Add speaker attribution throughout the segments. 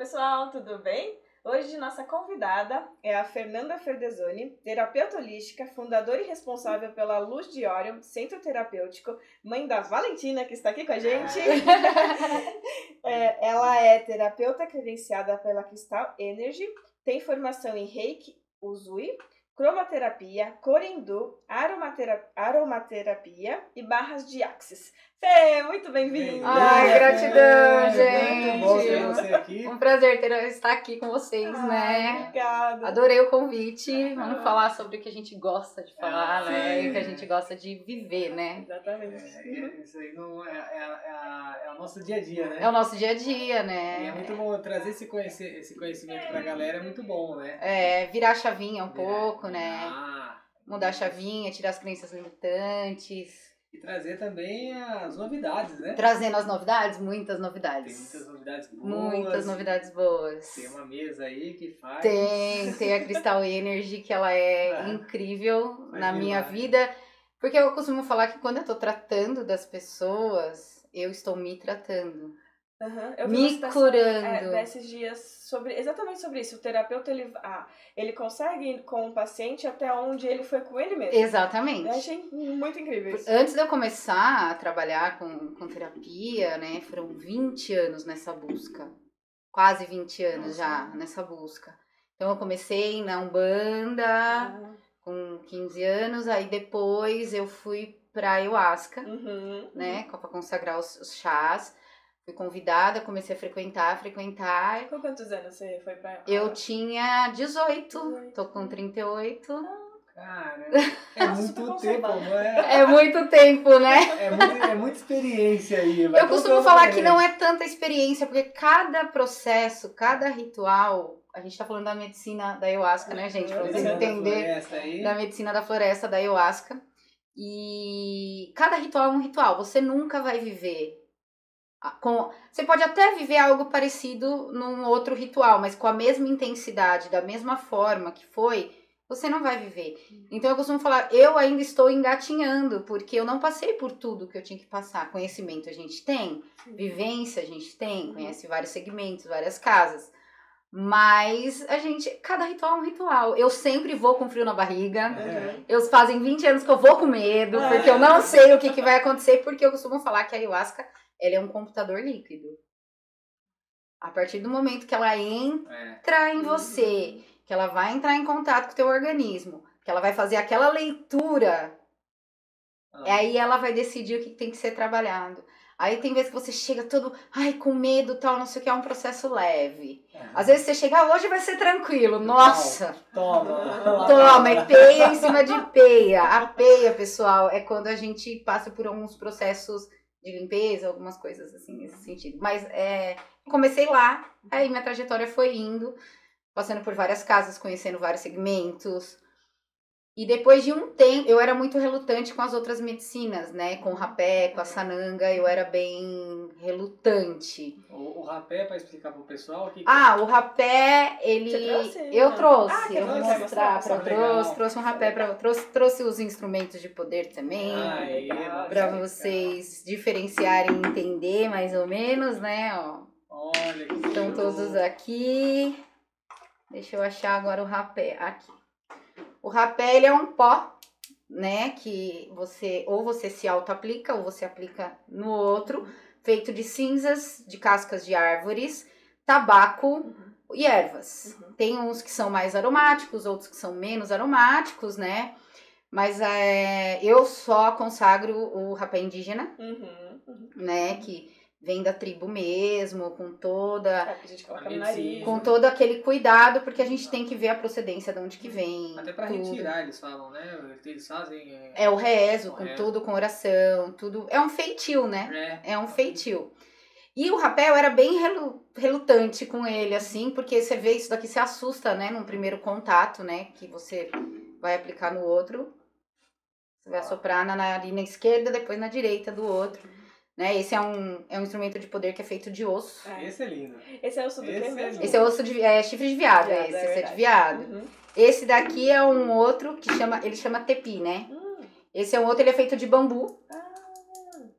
Speaker 1: pessoal, tudo bem? Hoje nossa convidada é a Fernanda Ferdesoni, terapeuta holística, fundadora e responsável pela Luz de Orion, centro terapêutico, mãe da Valentina, que está aqui com a gente. É, ela é terapeuta credenciada pela Crystal Energy, tem formação em Reiki, Uzui, cromoterapia, corindu, aromatera aromaterapia e barras de axis. Fê, muito bem-vinda!
Speaker 2: Ai, gratidão, gente!
Speaker 3: Muito bom ter você aqui.
Speaker 2: Um prazer ter, estar aqui com vocês,
Speaker 1: Ai,
Speaker 2: né?
Speaker 1: Obrigada.
Speaker 2: Adorei o convite. Vamos falar sobre o que a gente gosta de falar,
Speaker 3: Ah,
Speaker 2: né?
Speaker 3: sim.
Speaker 2: E o que a gente gosta de viver, né?
Speaker 1: Exatamente.
Speaker 3: É, isso aí não é, é, é, a- é o nosso dia a dia, né?
Speaker 2: É o nosso dia a dia,
Speaker 3: E é
Speaker 2: né?
Speaker 3: muito bom trazer esse, conhece- esse conhecimento pra galera, é muito bom, né?
Speaker 2: É, virar a chavinha um pouco,
Speaker 3: Virar-
Speaker 2: né?
Speaker 3: Ah,
Speaker 2: Mudar a chavinha, tirar as crenças limitantes.
Speaker 3: E trazer também as novidades, né?
Speaker 2: Trazendo as novidades, muitas
Speaker 3: Tem
Speaker 2: novidades.
Speaker 3: muitas novidades boas.
Speaker 2: Muitas novidades boas.
Speaker 3: Tem uma mesa aí que faz.
Speaker 2: Tem, tem a Crystal Energy, que ela é
Speaker 3: Ah,
Speaker 2: incrível na minha vida. Porque eu costumo falar que quando eu tô tratando das pessoas, eu estou me tratando.
Speaker 1: Vi
Speaker 2: Me
Speaker 1: citação,
Speaker 2: curando.
Speaker 1: É, desses dias sobre exatamente sobre isso. O terapeuta ele, ah, ele consegue ir com o paciente até onde ele foi com ele mesmo.
Speaker 2: Exatamente.
Speaker 1: Eu achei muito incrível isso.
Speaker 2: Antes de eu começar a trabalhar com, com terapia, né, foram 20 anos nessa busca. Quase 20 anos
Speaker 1: Nossa.
Speaker 2: já nessa busca. Então eu comecei na Umbanda
Speaker 1: Ah,
Speaker 2: com 15 anos, aí depois eu fui pra Ayahuasca.
Speaker 1: uhum.
Speaker 2: né, para consagrar os, os chás. Fui convidada, comecei a frequentar, frequentar.
Speaker 1: Com quantos anos você foi pra
Speaker 2: Eu tinha 18,
Speaker 1: 18.
Speaker 2: tô com 38.
Speaker 3: Cara, é muito tempo, não é?
Speaker 2: É muito tempo, né?
Speaker 3: É, muito- é muita experiência aí.
Speaker 2: Eu costumo falar que não é tanta experiência, porque cada processo, cada ritual, a gente tá falando da medicina da ayahuasca, né, gente? Pra vocês
Speaker 3: Medicina da
Speaker 2: entenderem. medicina da floresta, da ayahuasca. E cada ritual é um ritual. Você nunca vai viver com. Você pode até viver algo parecido num outro ritual, mas com a mesma intensidade, da mesma forma que foi, você não vai viver. Então eu costumo falar, eu ainda estou engatinhando, porque eu não passei por tudo que eu tinha que passar. Conhecimento a gente tem, vivência a gente tem,
Speaker 1: Uhum.
Speaker 2: conhece vários segmentos, várias casas. Mas a gente, cada ritual é um ritual. Eu sempre vou com frio na barriga.
Speaker 1: Uhum.
Speaker 2: Eu fazem 20 anos que eu vou com medo,
Speaker 1: Ah.
Speaker 2: porque eu não sei o que, que vai acontecer, porque eu costumo falar que a ayahuasca ela é um computador líquido. A partir do momento que ela entra
Speaker 3: É.
Speaker 2: em você, que ela vai entrar em contato com o teu organismo, que ela vai fazer aquela leitura,
Speaker 3: Ah.
Speaker 2: aí ela vai decidir o que tem que ser trabalhado. Aí tem vezes que você chega todo, ai, com medo, tal, não sei o que, é um processo leve.
Speaker 3: É.
Speaker 2: Às vezes você chega, "Ah, hoje vai ser tranquilo, nossa,
Speaker 3: Toma.
Speaker 2: Toma, é peia em cima de peia. A peia, pessoal, é quando a gente passa por alguns processos de limpeza, algumas coisas assim nesse sentido. Mas é, comecei lá, aí minha trajetória foi indo, passando por várias casas, conhecendo vários segmentos. E depois de um tempo, eu era muito relutante com as outras medicinas, né? Com o rapé, com a sananga, eu era bem relutante.
Speaker 3: O, o rapé, pra explicar pro pessoal, o que que
Speaker 2: Ah, o rapé, ele.
Speaker 1: Você trouxe?
Speaker 2: Eu
Speaker 1: Não.
Speaker 2: trouxe.
Speaker 1: Ah,
Speaker 2: eu vou
Speaker 1: mostrar?
Speaker 2: mostrar
Speaker 1: Mostrar,
Speaker 2: pra
Speaker 3: legal.
Speaker 2: trouxe, trouxe um rapé pra trouxe, trouxe os instrumentos de poder também.
Speaker 3: Ah, é,
Speaker 1: legal.
Speaker 2: Pra
Speaker 3: legal.
Speaker 2: vocês diferenciarem e entender mais ou menos, né? Ó,
Speaker 3: Olha que
Speaker 2: estão
Speaker 3: show.
Speaker 2: todos aqui. Deixa eu achar agora o rapé. Aqui. O rapé, ele é um pó, né? Que você, ou você se auto-aplica, ou você aplica no outro, feito de cinzas, de cascas de árvores, tabaco e ervas.
Speaker 1: Uhum.
Speaker 2: Tem uns que são mais aromáticos, outros que são menos aromáticos, né? Mas é, eu só consagro o rapé indígena,
Speaker 1: Uhum. Uhum.
Speaker 2: né? Que vem da tribo mesmo, com toda
Speaker 1: É, a gente coloca nariz.
Speaker 2: com todo aquele cuidado, porque a gente tem que ver a procedência de onde que vem.
Speaker 3: Até pra
Speaker 2: tudo.
Speaker 3: retirar, eles falam, né? Eles fazem. É,
Speaker 2: É o rezo,
Speaker 3: O
Speaker 2: com
Speaker 3: rezo.
Speaker 2: tudo, com oração, tudo. É um feitio, né?
Speaker 3: é,
Speaker 2: É um feitio. E o rapé eu era bem relu- relutante com ele, assim, porque você vê isso daqui, você assusta, né? Num primeiro contato, né? Que você vai aplicar no outro. Você vai assoprar na narina esquerda, depois na direita do outro. Né? Esse é um, é um instrumento de poder que é feito de osso.
Speaker 1: É.
Speaker 3: Esse é lindo.
Speaker 1: Esse é o osso do
Speaker 3: Esse
Speaker 1: quê
Speaker 3: é
Speaker 1: mesmo?
Speaker 2: Esse é osso de é chifre de viado,
Speaker 1: Viado,
Speaker 2: é esse,
Speaker 1: é
Speaker 2: esse é de viado.
Speaker 1: Uhum.
Speaker 2: Esse daqui é um outro que chama, ele chama tepi, né?
Speaker 1: Hum.
Speaker 2: Esse é um outro, ele é feito de bambu.
Speaker 1: Ah,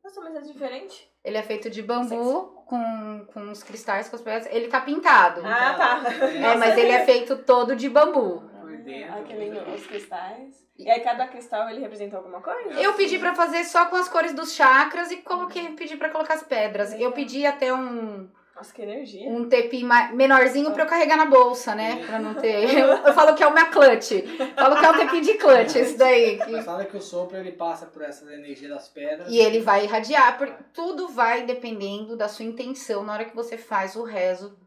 Speaker 1: nossa, mas é diferente.
Speaker 2: Ele é feito de bambu com, com os cristais, com as pedras, ele tá pintado.
Speaker 1: Ah, tá.
Speaker 2: É, mas ele é feito todo de bambu.
Speaker 3: Dentro.
Speaker 1: Ah, que lindo, os cristais. E aí cada cristal ele representa alguma coisa?
Speaker 2: Eu pedi pra fazer só com as cores dos chakras e coloquei, pedi pra colocar as pedras. Eu pedi até um,
Speaker 1: Nossa, que energia.
Speaker 2: um tepi menorzinho pra eu carregar na bolsa, né? Pra não ter. Eu, eu falo que é o minha clutch. Falo que é um tepi de clutch, esse daí. que-
Speaker 3: Mas fala que o sopro ele passa por essa energia das pedras.
Speaker 2: E ele vai irradiar, porque tudo vai dependendo da sua intenção na hora que você faz o rezo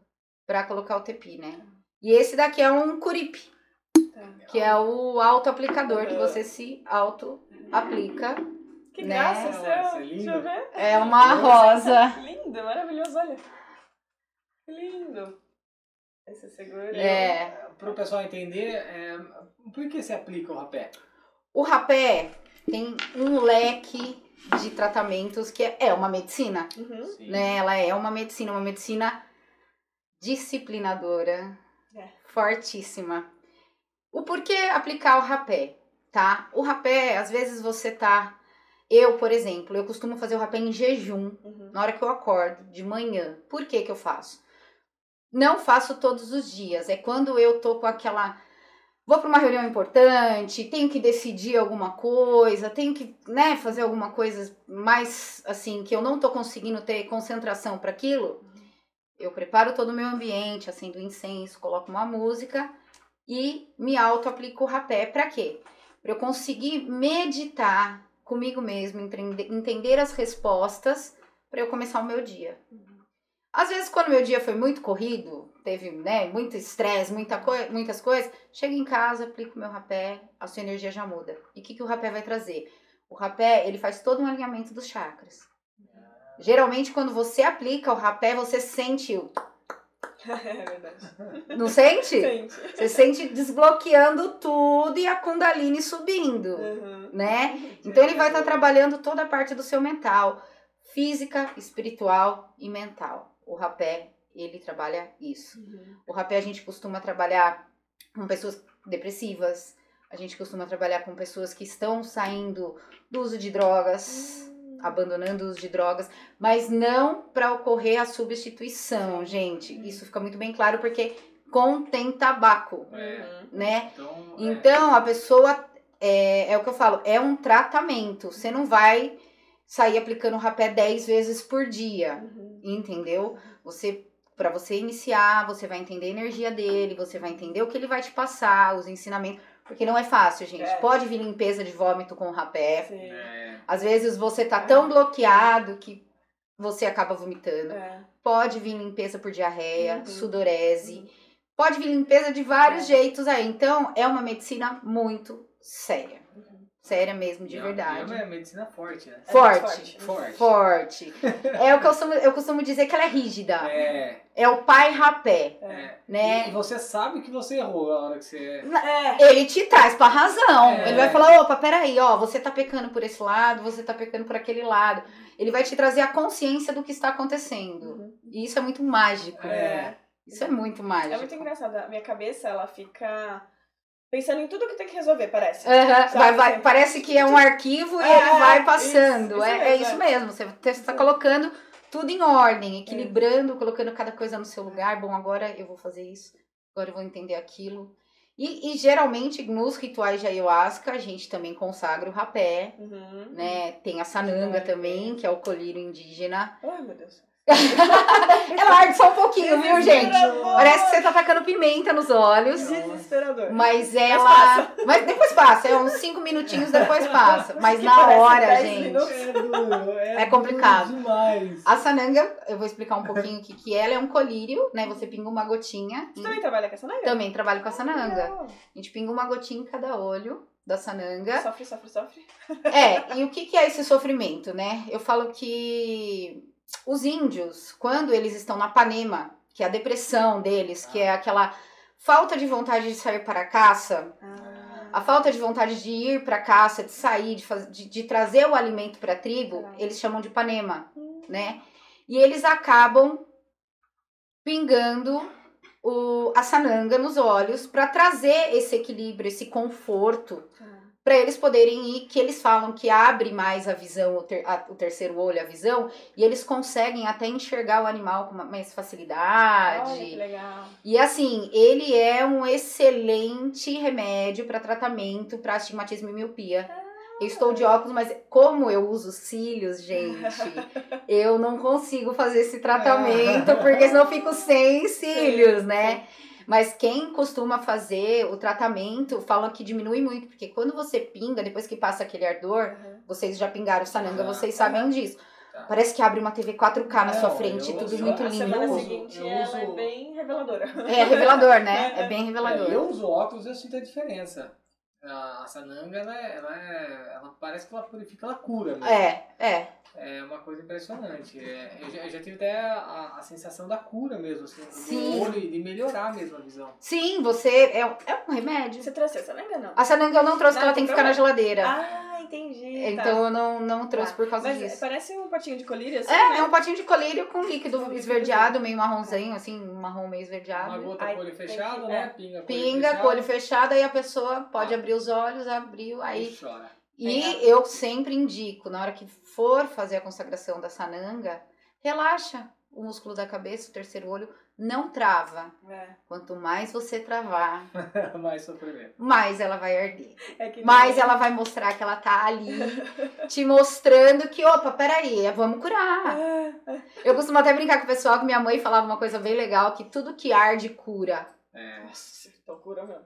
Speaker 2: pra colocar o tepi, né? E esse daqui é um curipe, que é o auto-aplicador que você se auto-aplica.
Speaker 1: Que
Speaker 2: né?
Speaker 1: graça,
Speaker 3: Nossa,
Speaker 1: seu.
Speaker 3: é lindo.
Speaker 1: Deixa eu ver.
Speaker 2: É uma rosa.
Speaker 1: Lindo, maravilhoso, olha. Que lindo. Esse segura.
Speaker 2: É.
Speaker 3: Para o pessoal entender, é, por que se aplica o rapé?
Speaker 2: O rapé tem um leque de tratamentos que é- é uma medicina,
Speaker 1: Uhum.
Speaker 2: Né? Ela é uma medicina, uma medicina disciplinadora,
Speaker 1: É.
Speaker 2: fortíssima. O porquê aplicar o rapé, tá? O rapé, às vezes você tá. Eu, por exemplo, eu costumo fazer o rapé em jejum,
Speaker 1: Uhum.
Speaker 2: na hora que eu acordo, de manhã. Por que que eu faço? Não faço todos os dias. É quando eu tô com aquela. Vou para uma reunião importante, tenho que decidir alguma coisa, tenho que, né, fazer alguma coisa mais assim que eu não tô conseguindo ter concentração para aquilo. Eu preparo todo o meu ambiente, acendo incenso, coloco uma música e me auto-aplico o rapé. Para quê? Para eu conseguir meditar comigo mesmo, entende- entender as respostas para eu começar o meu dia. Às vezes, quando meu dia foi muito corrido, teve né, muito estresse, muita coi muitas coisas, chego em casa, aplico meu rapé, a sua energia já muda. E o que, que o rapé vai trazer? O rapé, ele faz todo um alinhamento dos chakras. Geralmente, quando você aplica o rapé, você sente o...
Speaker 1: É verdade.
Speaker 2: Não sente?
Speaker 1: Gente.
Speaker 2: Você sente desbloqueando tudo e a Kundalini subindo,
Speaker 1: Uhum.
Speaker 2: né? Então ele vai estar trabalhando toda a parte do seu mental, física, espiritual e mental. O rapé, ele trabalha isso.
Speaker 1: Uhum.
Speaker 2: O rapé a gente costuma trabalhar com pessoas depressivas, a gente costuma trabalhar com pessoas que estão saindo do uso de drogas, abandonando o uso de drogas, mas não para ocorrer a substituição, gente. Isso fica muito bem claro porque contém tabaco,
Speaker 3: É.
Speaker 1: Uhum.
Speaker 2: né?
Speaker 3: Então, é,
Speaker 2: Então, a pessoa, é, é o que eu falo, é um tratamento. Você não vai sair aplicando rapé 10 vezes por dia,
Speaker 1: Uhum.
Speaker 2: entendeu? Você, para você iniciar, você vai entender a energia dele, você vai entender o que ele vai te passar, os ensinamentos. Porque não é fácil, gente.
Speaker 1: É.
Speaker 2: Pode vir limpeza de vômito com rapé.
Speaker 3: É,
Speaker 2: Às vezes você tá tão bloqueado que você acaba vomitando.
Speaker 1: É.
Speaker 2: Pode vir limpeza por diarreia,
Speaker 1: Uhum.
Speaker 2: sudorese. Pode vir limpeza de vários
Speaker 1: É.
Speaker 2: jeitos aí. Então, é uma medicina muito séria. Séria mesmo, de
Speaker 3: não,
Speaker 2: verdade.
Speaker 3: É medicina forte, né?
Speaker 1: É
Speaker 2: Forte.
Speaker 3: Forte.
Speaker 2: Forte. É o que eu costumo, eu costumo dizer que ela é rígida.
Speaker 3: É,
Speaker 2: É o pai rapé,
Speaker 3: é.
Speaker 2: né?
Speaker 3: E você sabe que você errou a hora que você.
Speaker 1: É.
Speaker 2: Ele te traz pra razão.
Speaker 3: É.
Speaker 2: Ele vai falar, opa, peraí, ó, você tá pecando por esse lado, você tá pecando por aquele lado. Ele vai te trazer a consciência do que está acontecendo.
Speaker 1: Uhum.
Speaker 2: E isso é muito mágico.
Speaker 3: É.
Speaker 2: Isso é muito mágico.
Speaker 1: É muito engraçado. A minha cabeça, ela fica pensando em tudo que tem que resolver, parece. Sabe,
Speaker 2: vai- vai-
Speaker 1: assim?
Speaker 2: parece que é um arquivo e
Speaker 1: É,
Speaker 2: ele vai
Speaker 1: isso,
Speaker 2: passando.
Speaker 1: isso
Speaker 2: é, é
Speaker 1: mesmo,
Speaker 2: isso
Speaker 1: é.
Speaker 2: mesmo. Você está
Speaker 1: Isso.
Speaker 2: colocando tudo em ordem, equilibrando, colocando cada coisa no seu lugar. Bom, agora eu vou fazer isso, agora eu vou entender aquilo. E, e geralmente nos rituais de ayahuasca a gente também consagra o rapé,
Speaker 1: Uhum.
Speaker 2: né? Tem a sananga também, que é o colírio indígena.
Speaker 1: Ai, meu Deus.
Speaker 2: Ela arde só um pouquinho, viu, gente? Parece que você tá tacando pimenta nos olhos.
Speaker 1: Desesperador.
Speaker 2: Mas ela. Mas, depois passa, é uns 5 minutinhos depois passa. Mas na
Speaker 1: Parece
Speaker 2: hora,
Speaker 1: 10
Speaker 2: gente.
Speaker 3: É é,
Speaker 2: É complicado.
Speaker 3: demais.
Speaker 2: A sananga, eu vou explicar um pouquinho o que, que ela é um colírio, né? Você pinga uma gotinha.
Speaker 1: Você
Speaker 2: em-
Speaker 1: também trabalha com essa nanga?
Speaker 2: Também trabalho com a sananga.
Speaker 1: Legal.
Speaker 2: A gente pinga uma gotinha em cada olho da sananga.
Speaker 1: Sofre, sofre, sofre.
Speaker 2: É, e o que, que é esse sofrimento, né? Eu falo que os índios, quando eles estão na panema, que é a depressão deles, que é aquela falta de vontade de sair para a caça, a falta de vontade de ir para a caça, de sair, de, de, de trazer o alimento para a tribo,
Speaker 1: Tá.
Speaker 2: eles chamam de panema,
Speaker 1: Hum.
Speaker 2: né? E eles acabam pingando o, a sananga nos olhos para trazer esse equilíbrio, esse conforto
Speaker 1: Tá.
Speaker 2: Para eles poderem ir, que eles falam que abre mais a visão, o, ter, a, o terceiro olho, a visão, e eles conseguem até enxergar o animal com mais facilidade.
Speaker 1: Olha que legal.
Speaker 2: E assim, ele é um excelente remédio para tratamento para astigmatismo e miopia. Eu estou de óculos, mas como eu uso cílios, gente, eu não consigo fazer esse tratamento, porque senão eu fico sem cílios, né? Mas quem costuma fazer o tratamento falam que diminui muito, porque quando você pinga, depois que passa aquele ardor,
Speaker 1: Uhum.
Speaker 2: vocês já pingaram sananga,
Speaker 3: Ah,
Speaker 2: vocês sabem disso.
Speaker 3: Tá.
Speaker 2: Parece que abre uma TV 4K na
Speaker 3: Não,
Speaker 2: sua frente,
Speaker 3: eu-
Speaker 2: tudo
Speaker 3: eu-
Speaker 2: muito
Speaker 3: a
Speaker 1: A semana
Speaker 3: uso-
Speaker 2: lindo.
Speaker 1: seguinte
Speaker 3: eu
Speaker 1: ela é
Speaker 3: uso-
Speaker 1: bem reveladora.
Speaker 2: É revelador, né? É bem
Speaker 3: É,
Speaker 2: revelador.
Speaker 3: eu uso óculos e eu sinto a diferença. A, a sananga, ela, é- ela, é- ela parece que ela purifica, ela cura mesmo.
Speaker 2: É, é.
Speaker 3: É uma coisa impressionante. É, eu, já, eu já tive até a, a sensação da cura mesmo, assim,
Speaker 2: Sim.
Speaker 3: do olho e de melhorar mesmo a visão.
Speaker 2: Sim, você é, é um remédio.
Speaker 1: Você trouxe essa lembra não?
Speaker 2: A sananga eu não trouxe, porque ela tem que
Speaker 1: tem
Speaker 2: ficar na geladeira.
Speaker 1: Ah, entendi. tá.
Speaker 2: então eu não, não trouxe
Speaker 1: Tá.
Speaker 2: por causa
Speaker 1: Mas
Speaker 2: disso.
Speaker 1: parece um potinho de colírio, assim,
Speaker 2: É,
Speaker 1: né?
Speaker 2: é um potinho de colírio com líquido esverdeado, meio marronzinho, assim, um marrom meio
Speaker 3: Uma
Speaker 2: esverdeado.
Speaker 3: gota
Speaker 1: Ai,
Speaker 3: com o olho
Speaker 1: tem
Speaker 3: fechado, né? Pinga com o olho
Speaker 2: Pinga,
Speaker 3: fechado.
Speaker 2: olho fechado, aí a pessoa pode
Speaker 3: Ah.
Speaker 2: abrir os olhos, abriu, aí
Speaker 3: E chora.
Speaker 2: E
Speaker 1: É.
Speaker 2: eu sempre indico, na hora que for fazer a consagração da sananga, relaxa o músculo da cabeça, o terceiro olho, não trava.
Speaker 1: É.
Speaker 2: Quanto mais você travar,
Speaker 3: Mais sofrimento.
Speaker 2: mais ela vai arder.
Speaker 1: É que
Speaker 2: Mais ela vai mostrar que ela tá ali, te mostrando que, opa, peraí, vamos curar.
Speaker 1: Ah,
Speaker 2: Eu costumo até brincar com o pessoal que minha mãe falava uma coisa bem legal, que tudo que arde cura.
Speaker 3: É.
Speaker 1: Nossa, tô cura mesmo.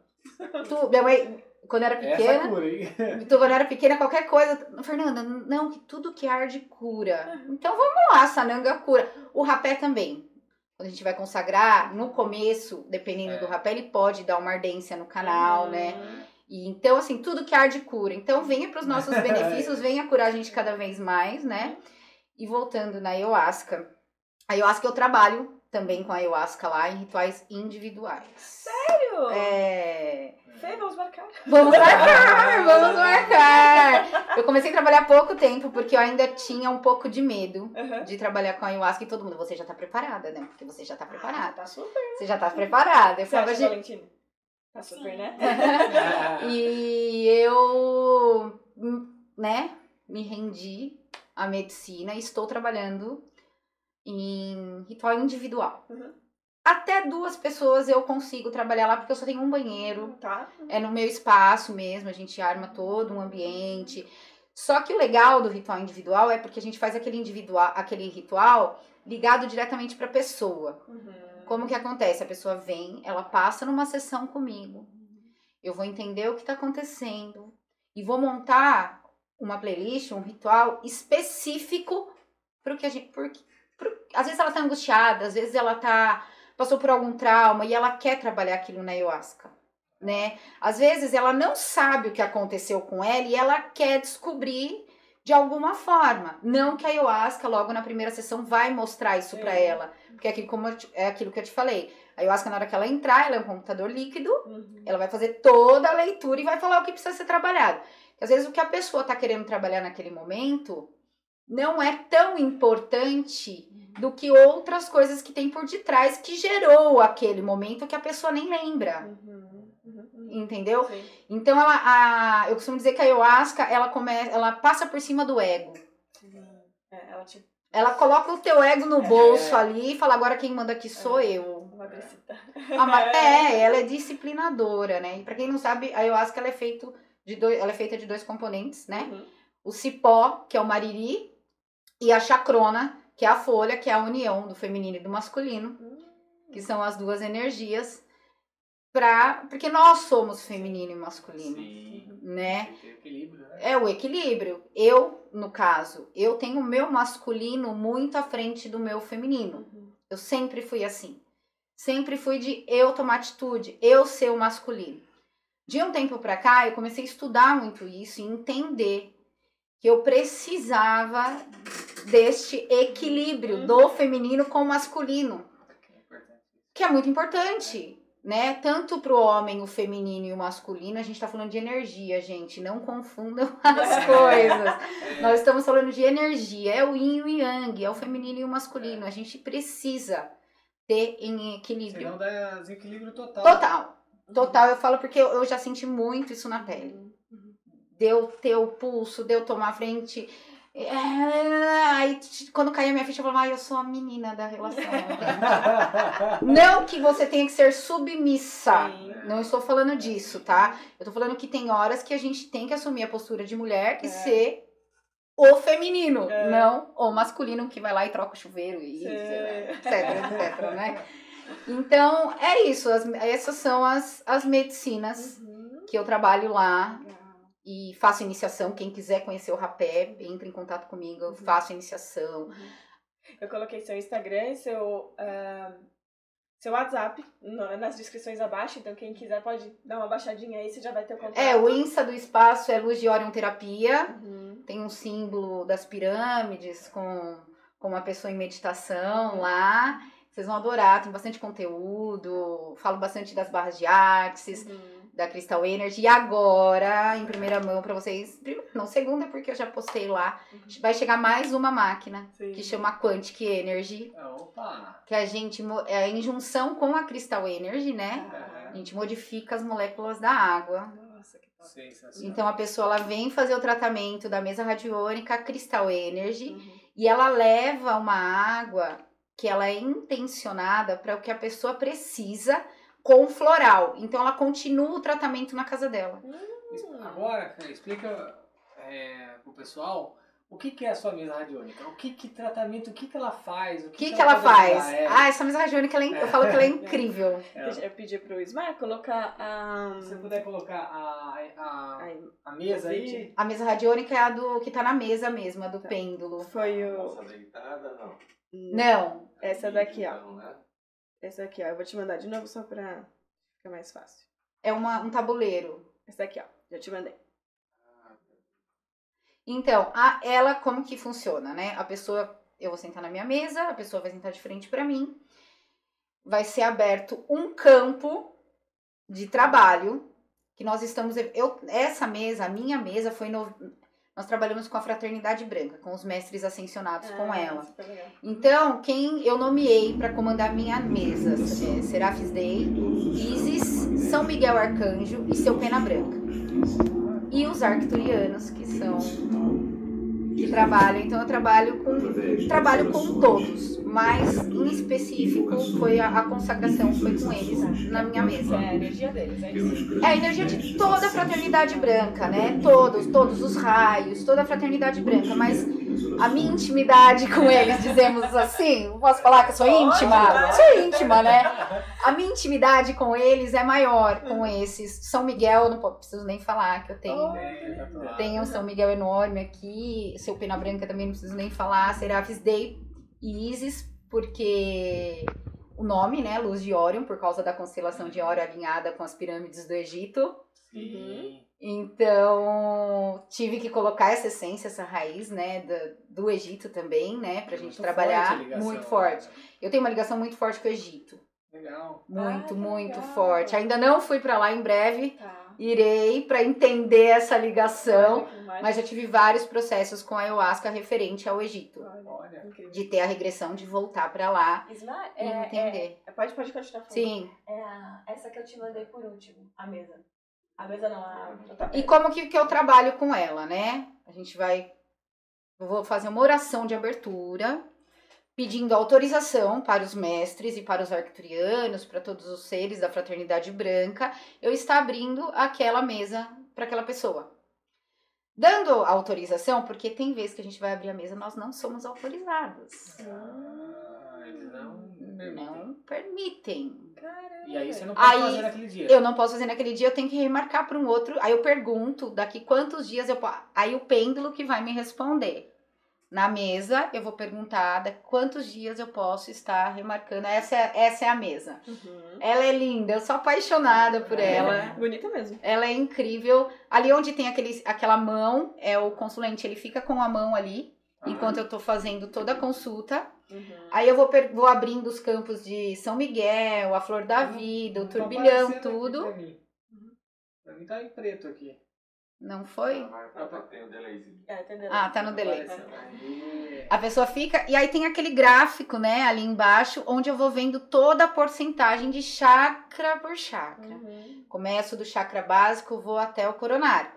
Speaker 2: Tu, minha mãe, quando era
Speaker 3: Essa
Speaker 2: pequena,
Speaker 3: cura, hein?
Speaker 2: Quando eu era pequena, qualquer coisa. Fernanda, não, que tudo que arde cura. Então vamos lá, sananga cura. O rapé também. Quando a gente vai consagrar, no começo, dependendo
Speaker 3: É.
Speaker 2: do rapé, ele pode dar uma ardência no canal,
Speaker 1: Uhum.
Speaker 2: né? E, então, assim, tudo que arde cura. Então, venha para os nossos benefícios, venha curar a gente cada vez mais, né? E voltando na ayahuasca. A ayahuasca eu trabalho também com a ayahuasca lá em rituais individuais.
Speaker 1: Sério?
Speaker 2: É.
Speaker 1: Fê, vamos marcar.
Speaker 2: Vamos marcar, vamos marcar. Eu comecei a trabalhar há pouco tempo porque eu ainda tinha um pouco de medo
Speaker 1: Uhum.
Speaker 2: de trabalhar com a ayahuasca e todo mundo, você já tá preparada, né? Porque você já tá
Speaker 1: Ah,
Speaker 2: preparada.
Speaker 1: tá super.
Speaker 2: Você já tá preparada. Eu
Speaker 1: Você acha,
Speaker 2: gente,
Speaker 1: Valentina? Tá super, né?
Speaker 2: E eu, né, me rendi à medicina e estou trabalhando em ritual individual.
Speaker 1: Uhum.
Speaker 2: Até duas pessoas eu consigo trabalhar lá porque eu só tenho um banheiro.
Speaker 1: Tá.
Speaker 2: É no meu espaço mesmo, a gente arma todo um ambiente. Só que o legal do ritual individual é porque a gente faz aquele individual, aquele ritual ligado diretamente para a pessoa.
Speaker 1: Uhum.
Speaker 2: Como que acontece? A pessoa vem, ela passa numa sessão comigo. Eu vou entender o que está acontecendo e vou montar uma playlist, um ritual específico para o que a gente, porque pro- às vezes ela tá angustiada, às vezes ela tá passou por algum trauma e ela quer trabalhar aquilo na ayahuasca, né? Às vezes ela não sabe o que aconteceu com ela e ela quer descobrir de alguma forma. Não que a ayahuasca logo na primeira sessão vai mostrar isso para
Speaker 1: Sim.
Speaker 2: ela, porque é aquilo, como é aquilo que eu te falei. A ayahuasca na hora que ela entrar, ela é um computador líquido,
Speaker 1: Uhum.
Speaker 2: ela vai fazer toda a leitura e vai falar o que precisa ser trabalhado. Às vezes o que a pessoa está querendo trabalhar naquele momento não é tão importante do que outras coisas que tem por detrás que gerou aquele momento que a pessoa nem lembra.
Speaker 1: Uhum. Uhum. Uhum.
Speaker 2: Entendeu?
Speaker 1: Sim.
Speaker 2: Então ela, a, eu costumo dizer que a ayahuasca ela começa, ela passa por cima do ego.
Speaker 1: É, ela te
Speaker 2: Ela coloca o teu ego no bolso ali e fala agora quem manda aqui sou eu. A é, ela é disciplinadora, né? E pra quem não sabe, a ayahuasca ela é, feito de dois, ela é feita de dois componentes, né? O cipó, que é o mariri, e a chacrona, que é a folha, que é a união do feminino e do masculino,
Speaker 1: Hum.
Speaker 2: que são as duas energias. Pra, porque nós somos feminino e masculino,
Speaker 3: Sim.
Speaker 2: né?
Speaker 3: Né?
Speaker 2: É o equilíbrio. Eu, no caso, eu tenho o meu masculino muito à frente do meu feminino.
Speaker 1: Uhum.
Speaker 2: Eu sempre fui assim. Sempre fui de eu tomar atitude, eu ser o masculino. De um tempo pra cá, eu comecei a estudar muito isso e entender que eu precisava deste equilíbrio do feminino com o masculino,
Speaker 3: Que é
Speaker 2: é muito importante, né? Tanto pro homem, o feminino e o masculino, a gente tá falando de energia, gente, não confundam as coisas. Nós estamos falando de energia, é o yin e o yang, é o feminino e o masculino. A gente precisa ter em equilíbrio.
Speaker 3: Senão dá desequilíbrio total.
Speaker 2: Total. Total, eu falo porque eu, eu já senti muito isso na pele.
Speaker 1: Uhum.
Speaker 2: de eu ter o pulso, de eu tomar a frente. É, aí quando caía minha ficha, eu falava, ah, eu sou a menina da relação. Não que você tenha que ser submissa.
Speaker 1: Sim.
Speaker 2: Não estou falando disso, tá? Eu tô falando que tem horas que a gente tem que assumir a postura de mulher e
Speaker 1: É.
Speaker 2: ser o feminino,
Speaker 1: É.
Speaker 2: não o masculino que vai lá e troca o chuveiro e etc, etc, né? Então, é isso. as- essas são as, as medicinas
Speaker 1: Uhum.
Speaker 2: que eu trabalho lá. E faço iniciação. Quem quiser conhecer o rapé, entre em contato comigo, eu
Speaker 1: Uhum.
Speaker 2: faço iniciação.
Speaker 1: Eu coloquei seu Instagram e seu, ah, seu WhatsApp no- nas descrições abaixo, então quem quiser pode dar uma baixadinha aí, você já vai ter o contato.
Speaker 2: É, o Insta do espaço é Luz de Orion Terapia.
Speaker 1: Uhum.
Speaker 2: tem um símbolo das pirâmides com, com uma pessoa em meditação lá. Vocês vão adorar, tem bastante conteúdo. Falo bastante das barras de Axis,
Speaker 1: Uhum.
Speaker 2: Da Crystal Energy. E agora, em primeira mão pra vocês, não, segunda, porque eu já postei lá. Vai chegar mais uma máquina
Speaker 1: Sim.
Speaker 2: que chama Quantic Energy,
Speaker 3: Opa!
Speaker 2: que a gente, mo- é em junção com a Crystal Energy, né?
Speaker 1: Ah,
Speaker 2: A gente modifica as moléculas da água.
Speaker 1: Nossa, que.
Speaker 2: Então a pessoa ela vem fazer o tratamento da mesa radiônica Crystal Energy
Speaker 1: Uhum.
Speaker 2: e ela leva uma água que ela é intencionada para o que a pessoa precisa com floral. Então ela continua o tratamento na casa dela.
Speaker 1: Hum.
Speaker 3: Agora, explica é, pro pessoal o que, que é a sua mesa radiônica. O que, que tratamento, o que, que ela faz? O
Speaker 2: O que, que ela
Speaker 3: pode
Speaker 2: faz?
Speaker 3: É,
Speaker 2: Ah, essa mesa radiônica, ela é eu falo que ela é incrível.
Speaker 3: é,
Speaker 1: Eu pedi pro Ismael colocar a.
Speaker 3: se você puder colocar a, a, a mesa aí.
Speaker 2: A mesa radiônica é a do que tá na mesa mesmo, a do pêndulo.
Speaker 1: foi o.
Speaker 4: Moça deitada, não.
Speaker 2: Não,
Speaker 1: Essa daqui, ó.
Speaker 4: Não, né?
Speaker 1: Essa daqui, ó. Eu vou te mandar de novo só pra ficar mais fácil.
Speaker 2: é uma, um tabuleiro.
Speaker 1: Essa daqui, ó. Já te mandei.
Speaker 2: Então, a, ela como que funciona, né? A pessoa, eu vou sentar na minha mesa, a pessoa vai sentar de frente para mim. Vai ser aberto um campo de trabalho que nós estamos eu essa mesa, a minha mesa foi no, nós trabalhamos com a fraternidade branca, com os mestres ascensionados com
Speaker 1: Ah,
Speaker 2: ela.
Speaker 1: super legal.
Speaker 2: Então, quem eu nomeei para comandar minha mesa é Serafis Day, Isis, São Miguel Arcanjo e seu Pena Branca. E os arcturianos, que são que trabalham. Então eu trabalho com trabalho com todos, mas em específico foi a, a consagração foi com eles na minha mesa.
Speaker 1: É a energia deles, é isso.
Speaker 2: É a energia de toda a fraternidade branca, né? Todos, todos os raios, toda a fraternidade branca, mas a minha intimidade com eles, dizemos assim, posso falar que eu sou íntima? Sou íntima, né? A minha intimidade com eles é maior com esses. São Miguel, eu não preciso nem falar que eu tenho.
Speaker 3: É, tá lado.
Speaker 2: Tem um São Miguel enorme aqui, seu Pena Branca também não preciso nem falar, Serafis Day e Isis, porque o nome, né, Luz de Órion, por causa da constelação de Órion alinhada com as pirâmides do Egito.
Speaker 3: Sim.
Speaker 2: Então, tive que colocar essa essência, essa raiz, né, do, do Egito também, né, pra
Speaker 3: É
Speaker 2: gente
Speaker 3: muito
Speaker 2: trabalhar
Speaker 3: forte ligação,
Speaker 2: muito forte.
Speaker 3: né?
Speaker 2: Eu tenho uma ligação muito forte com o Egito,
Speaker 3: Legal.
Speaker 2: muito,
Speaker 1: que
Speaker 2: muito
Speaker 1: legal.
Speaker 2: forte. Ainda não fui pra lá em breve,
Speaker 1: Tá.
Speaker 2: irei pra entender essa ligação.
Speaker 1: Mas,
Speaker 2: Mas já tive vários processos com ayahuasca referente ao Egito.
Speaker 3: Olha.
Speaker 2: De ter a regressão, de voltar pra lá
Speaker 5: Isla,
Speaker 2: e
Speaker 5: é, é,
Speaker 2: entender.
Speaker 1: Pode, pode continuar falando.
Speaker 2: Sim.
Speaker 5: é a- essa que eu te mandei por último, a mesa.
Speaker 1: A mesa não, a.
Speaker 2: E como que, que eu trabalho com ela, né? A gente vai. Eu vou fazer uma oração de abertura, pedindo autorização para os mestres e para os arcturianos, para todos os seres da fraternidade branca, eu estar abrindo aquela mesa para aquela pessoa. Dando autorização, porque tem vezes que a gente vai abrir a mesa, nós não somos autorizados.
Speaker 3: Ah, eles não permitem.
Speaker 2: Não permitem.
Speaker 1: Caramba.
Speaker 3: E aí você não pode
Speaker 2: Aí,
Speaker 3: fazer naquele dia.
Speaker 2: Eu não posso fazer naquele dia, eu tenho que remarcar para um outro. Aí eu pergunto daqui quantos dias eu posso. Aí o pêndulo que vai me responder. Na mesa, eu vou perguntar da quantos dias eu posso estar remarcando. Essa é, essa é a mesa.
Speaker 1: Uhum.
Speaker 2: Ela é linda, eu sou apaixonada por ela.
Speaker 1: Bonita mesmo.
Speaker 2: Ela é incrível. Ali onde tem aquele, aquela mão, é o consulente, ele fica com a mão ali,
Speaker 3: Ah,
Speaker 2: enquanto eu tô fazendo toda a consulta.
Speaker 1: Uhum.
Speaker 2: Aí eu vou, vou abrindo os campos de São Miguel, a Flor da Vida, o
Speaker 3: tá
Speaker 2: turbilhão, tudo.
Speaker 3: Pra mim. Pra mim tá em preto aqui.
Speaker 2: Não foi?
Speaker 4: Tem o delay.
Speaker 1: É?
Speaker 2: Ah, tá no delay. A pessoa fica. E aí tem aquele gráfico, né, ali embaixo, onde eu vou vendo toda a porcentagem de chakra por chakra.
Speaker 1: Uhum.
Speaker 2: Começo do chakra básico, vou até o coronário.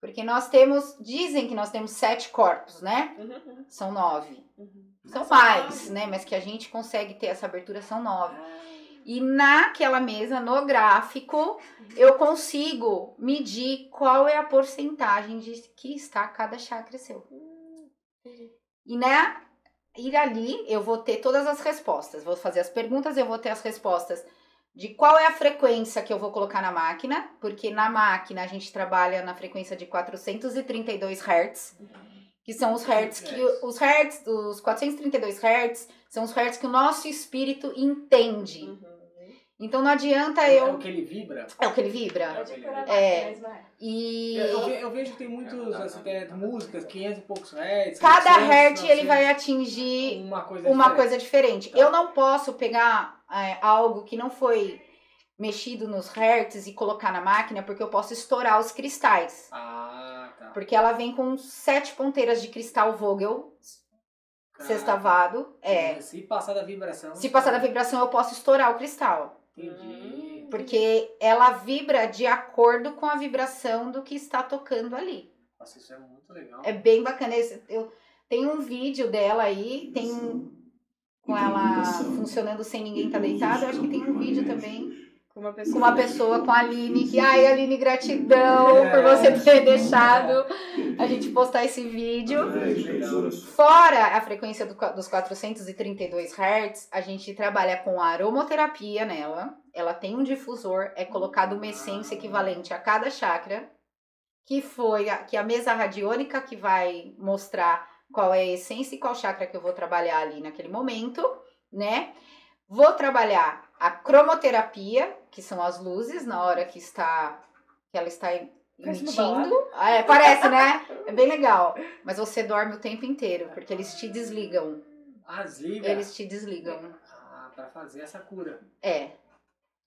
Speaker 2: Porque nós temos, dizem que nós temos sete corpos, né?
Speaker 1: Uhum,
Speaker 2: São nove.
Speaker 1: uhum.
Speaker 2: São mais,
Speaker 1: nove.
Speaker 2: né? Mas que a gente consegue ter essa abertura são nove.
Speaker 1: Ah,
Speaker 2: E naquela mesa, no gráfico, eu consigo medir qual é a porcentagem de que está cada chakra seu. E né, ir ali, eu vou ter todas as respostas. Vou fazer as perguntas, eu vou ter as respostas de qual é a frequência que eu vou colocar na máquina, porque na máquina a gente trabalha na frequência de 432 Hz, que são os hertz que os hertz, os 432 Hz são os hertz que o nosso espírito entende.
Speaker 1: Uhum.
Speaker 2: Então não adianta
Speaker 3: É o
Speaker 2: eu
Speaker 3: que ele vibra.
Speaker 2: é o que ele vibra.
Speaker 5: É
Speaker 2: É.
Speaker 5: é.
Speaker 2: E
Speaker 3: Eu, eu vejo que tem muitos assim, tem músicas, 500 e poucos hertz.
Speaker 2: cada
Speaker 3: 800,
Speaker 2: hertz ele
Speaker 3: 900,
Speaker 2: vai atingir
Speaker 3: uma coisa
Speaker 2: uma
Speaker 3: diferente.
Speaker 2: coisa diferente.
Speaker 3: Tá.
Speaker 2: Eu não posso pegar é, algo que não foi mexido nos hertz e colocar na máquina, porque eu posso estourar os cristais.
Speaker 3: Ah, tá.
Speaker 2: Porque ela vem com sete ponteiras de cristal Vogel, sextavado. É.
Speaker 3: Se passar da vibração.
Speaker 2: Se passar da vibração, eu posso estourar o cristal.
Speaker 3: Entendi.
Speaker 2: Porque ela vibra de acordo com a vibração do que está tocando ali.
Speaker 3: Nossa, isso é muito legal.
Speaker 2: É bem bacana. Esse- Eu tenho um vídeo dela aí, tem um com ela funcionando sem ninguém estar deitado. Eu acho que tem um vídeo também
Speaker 1: Com uma pessoa.
Speaker 2: com uma pessoa, com a Aline, que ai, Aline, gratidão por você ter deixado a gente postar esse vídeo. Fora a frequência do dos 432 Hz, a gente trabalha com aromoterapia nela. Ela tem um difusor, é colocado uma essência equivalente a cada chakra, que foi a, que a mesa radiônica que vai mostrar qual é a essência e qual chakra que eu vou trabalhar ali naquele momento, né? Vou trabalhar a cromoterapia, que são as luzes na hora que está que ela está emitindo. Ah, é, parece, né? É bem legal. Mas você dorme o tempo inteiro, porque eles te desligam.
Speaker 3: Ah, desliga.
Speaker 2: Eles te desligam.
Speaker 3: Ah, pra fazer essa cura.
Speaker 2: É.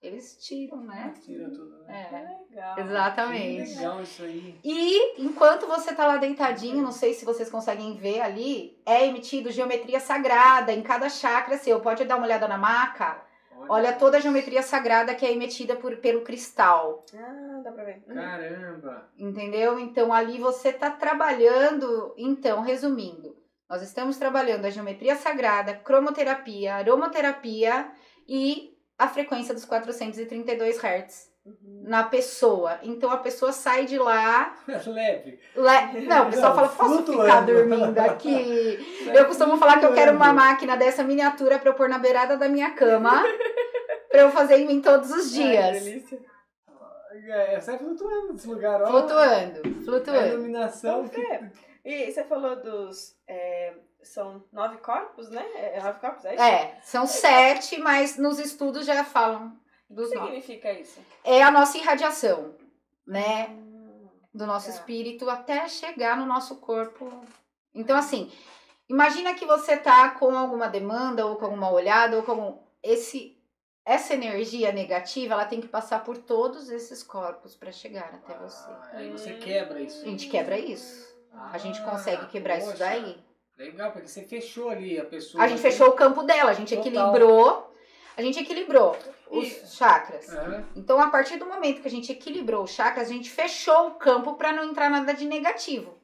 Speaker 2: Eles tiram, né?
Speaker 3: Tira tudo, né?
Speaker 2: É.
Speaker 1: Legal.
Speaker 3: Que
Speaker 2: Exatamente.
Speaker 3: legal isso aí.
Speaker 2: E enquanto você tá lá deitadinho, não sei se vocês conseguem ver ali, é emitido geometria sagrada em cada chakra seu. Pode dar uma olhada na maca. Olha toda a geometria sagrada que é emitida por, pelo cristal.
Speaker 1: Ah, dá pra ver. Uhum.
Speaker 3: Caramba.
Speaker 2: Entendeu? Então ali você tá trabalhando. Então, resumindo, nós estamos trabalhando a geometria sagrada, cromoterapia, aromaterapia e a frequência dos 432 Hz
Speaker 1: Uhum.
Speaker 2: na pessoa. Então a pessoa sai de lá.
Speaker 3: Leve.
Speaker 2: le- Não, o pessoal
Speaker 3: Não,
Speaker 2: fala: posso
Speaker 3: flutuando.
Speaker 2: ficar dormindo aqui? Eu costumo falar que eu quero uma máquina dessa miniatura pra eu pôr na beirada da minha cama. pra eu fazer em mim todos os
Speaker 1: Ai, que
Speaker 2: dias.
Speaker 1: delícia.
Speaker 3: É, sai flutuando nesse lugar, ó.
Speaker 2: Flutuando,
Speaker 3: A
Speaker 2: flutuando.
Speaker 3: iluminação que...
Speaker 1: É. E você falou dos. é, são nove corpos, né? É nove corpos, é isso?
Speaker 2: É, são sete, mas nos estudos já falam
Speaker 1: O
Speaker 2: dos
Speaker 1: que
Speaker 2: nove.
Speaker 1: significa isso?
Speaker 2: É a nossa irradiação, né?
Speaker 1: Hum,
Speaker 2: Do nosso
Speaker 1: Tá.
Speaker 2: espírito até chegar no nosso corpo. Então, assim, imagina que você tá com alguma demanda, ou com alguma olhada, ou com algum. Esse, essa energia negativa, ela tem que passar por todos esses corpos para chegar até você.
Speaker 3: Ah, aí você quebra isso.
Speaker 2: A gente quebra isso. A gente
Speaker 3: Ah,
Speaker 2: consegue quebrar isso
Speaker 3: poxa.
Speaker 2: daí.
Speaker 3: Legal, porque você fechou ali a pessoa.
Speaker 2: A gente fechou o campo dela, a gente
Speaker 3: Total.
Speaker 2: equilibrou. A gente equilibrou os
Speaker 3: E-
Speaker 2: chakras.
Speaker 3: Aham.
Speaker 2: Então, a partir do momento que a gente equilibrou os chakras, a gente fechou o campo para não entrar nada de negativo.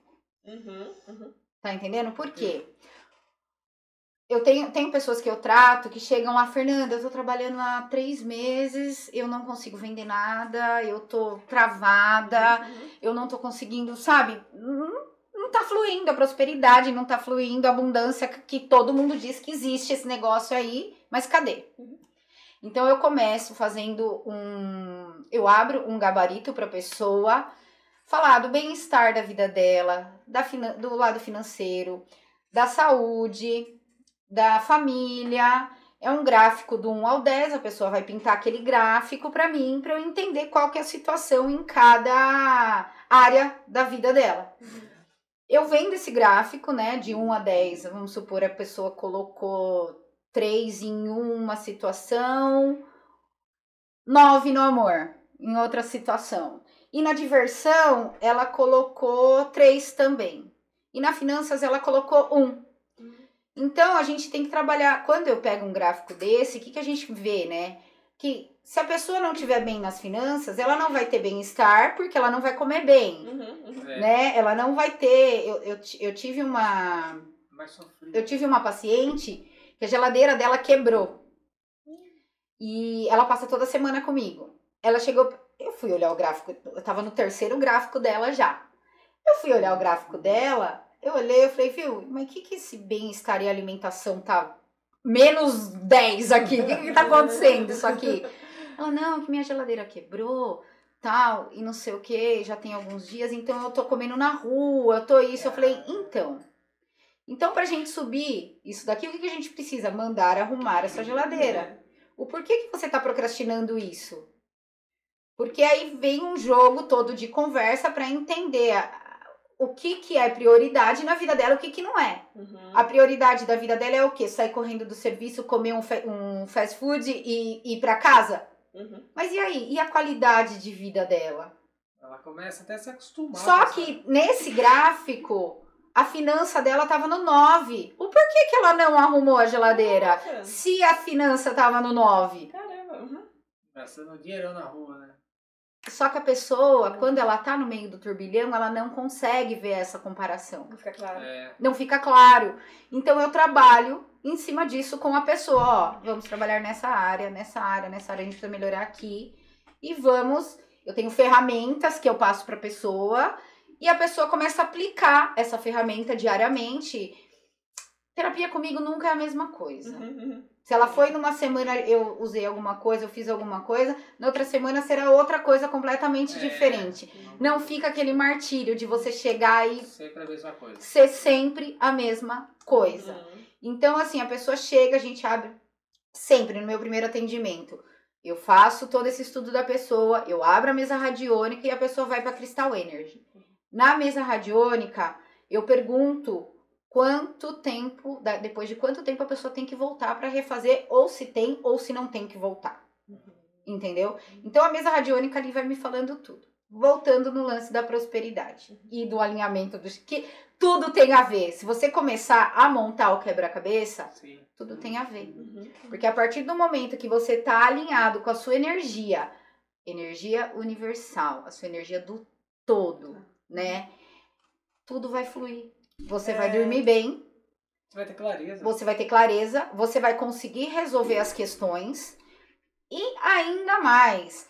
Speaker 1: Uhum, uhum.
Speaker 2: Tá entendendo? Por quê? Eu tenho, tenho pessoas que eu trato que chegam lá, Fernanda, eu tô trabalhando há três meses, eu não consigo vender nada, eu tô travada,
Speaker 1: Uhum.
Speaker 2: eu não tô conseguindo, sabe? Não, não tá fluindo a prosperidade, não tá fluindo a abundância que que todo mundo diz que existe esse negócio aí, mas cadê?
Speaker 1: Uhum.
Speaker 2: Então eu começo fazendo um. Eu abro um gabarito pra pessoa falar do bem-estar da vida dela, da do lado financeiro, da saúde, da família. É um gráfico do 1 ao 10, a pessoa vai pintar aquele gráfico pra mim, pra eu entender qual que é a situação em cada área da vida dela. Eu vendo esse gráfico, né, de 1 a 10, vamos supor, a pessoa colocou 3 em uma situação, 9 no amor, em outra situação. E na diversão, ela colocou 3 também. E na finanças, ela colocou 1. Então, a gente tem que trabalhar. Quando eu pego um gráfico desse, o que, que a gente vê, né? que se a pessoa não tiver bem nas finanças, ela não vai ter bem-estar porque ela não vai comer bem,
Speaker 1: Uhum, uhum.
Speaker 3: É,
Speaker 2: né? Ela não vai ter. Eu, eu, eu tive uma. Eu tive uma paciente que a geladeira dela quebrou. E ela passa toda semana comigo. Ela chegou. Eu fui olhar o gráfico. Eu tava no terceiro gráfico dela já. Eu fui olhar o gráfico dela. Eu olhei eu falei, viu, mas o que, que esse bem-estar e alimentação tá menos 10 aqui? O que, que tá acontecendo isso aqui? Ela, não, que minha geladeira quebrou, tal, e não sei o que, já tem alguns dias, então eu tô comendo na rua, eu tô isso. Eu falei, então. Então, pra gente subir isso daqui, o que, que a gente precisa? Mandar arrumar essa geladeira. O porquê que você tá procrastinando isso? Porque aí vem um jogo todo de conversa pra entender a- o que, que é prioridade na vida dela e o que, que não é.
Speaker 1: Uhum.
Speaker 2: A prioridade da vida dela é o quê? Sair correndo do serviço, comer um, um fast food e e ir pra casa?
Speaker 1: Uhum.
Speaker 2: Mas e aí? E a qualidade de vida dela?
Speaker 3: Ela começa até a se acostumar.
Speaker 2: Só que nesse gráfico, a finança dela tava no 9. O porquê que ela não arrumou a geladeira?
Speaker 1: Nossa,
Speaker 2: Se a finança tava no 9.
Speaker 1: Caramba. Uhum.
Speaker 3: Gastando dinheirão na rua, né?
Speaker 2: Só que a pessoa, quando ela tá no meio do turbilhão, ela não consegue ver essa comparação.
Speaker 1: Não fica claro.
Speaker 3: É,
Speaker 2: Não fica claro. Então eu trabalho em cima disso com a pessoa, ó, vamos trabalhar nessa área, nessa área, nessa área a gente precisa melhorar aqui e vamos, eu tenho ferramentas que eu passo para pessoa e a pessoa começa a aplicar essa ferramenta diariamente. Terapia comigo nunca é a mesma coisa.
Speaker 1: Uhum, uhum.
Speaker 2: Se ela foi numa semana eu usei alguma coisa, eu fiz alguma coisa, na outra semana será outra coisa completamente
Speaker 3: É.
Speaker 2: diferente. Não fica aquele martírio de você chegar e
Speaker 3: sempre a mesma coisa.
Speaker 2: ser sempre a mesma coisa.
Speaker 1: Uhum.
Speaker 2: Então, assim, a pessoa chega, a gente abre sempre no meu primeiro atendimento. Eu faço todo esse estudo da pessoa, eu abro a mesa radiônica e a pessoa vai para Crystal Energy. Na mesa radiônica, eu pergunto quanto tempo, depois de quanto tempo a pessoa tem que voltar para refazer, ou se tem ou se não tem que voltar. Entendeu? Então a mesa radiônica ali vai me falando tudo. Voltando no lance da prosperidade e do alinhamento dos que tudo tem a ver. Se você começar a montar o quebra-cabeça, tudo tem a ver.
Speaker 1: Uhum.
Speaker 2: Porque a partir do momento que você tá alinhado com a sua energia, energia universal, a sua energia do todo, né? Tudo vai fluir. Você vai
Speaker 1: É.
Speaker 2: dormir bem,
Speaker 3: Você vai ter clareza.
Speaker 2: você vai ter clareza, você vai conseguir resolver as questões e ainda mais.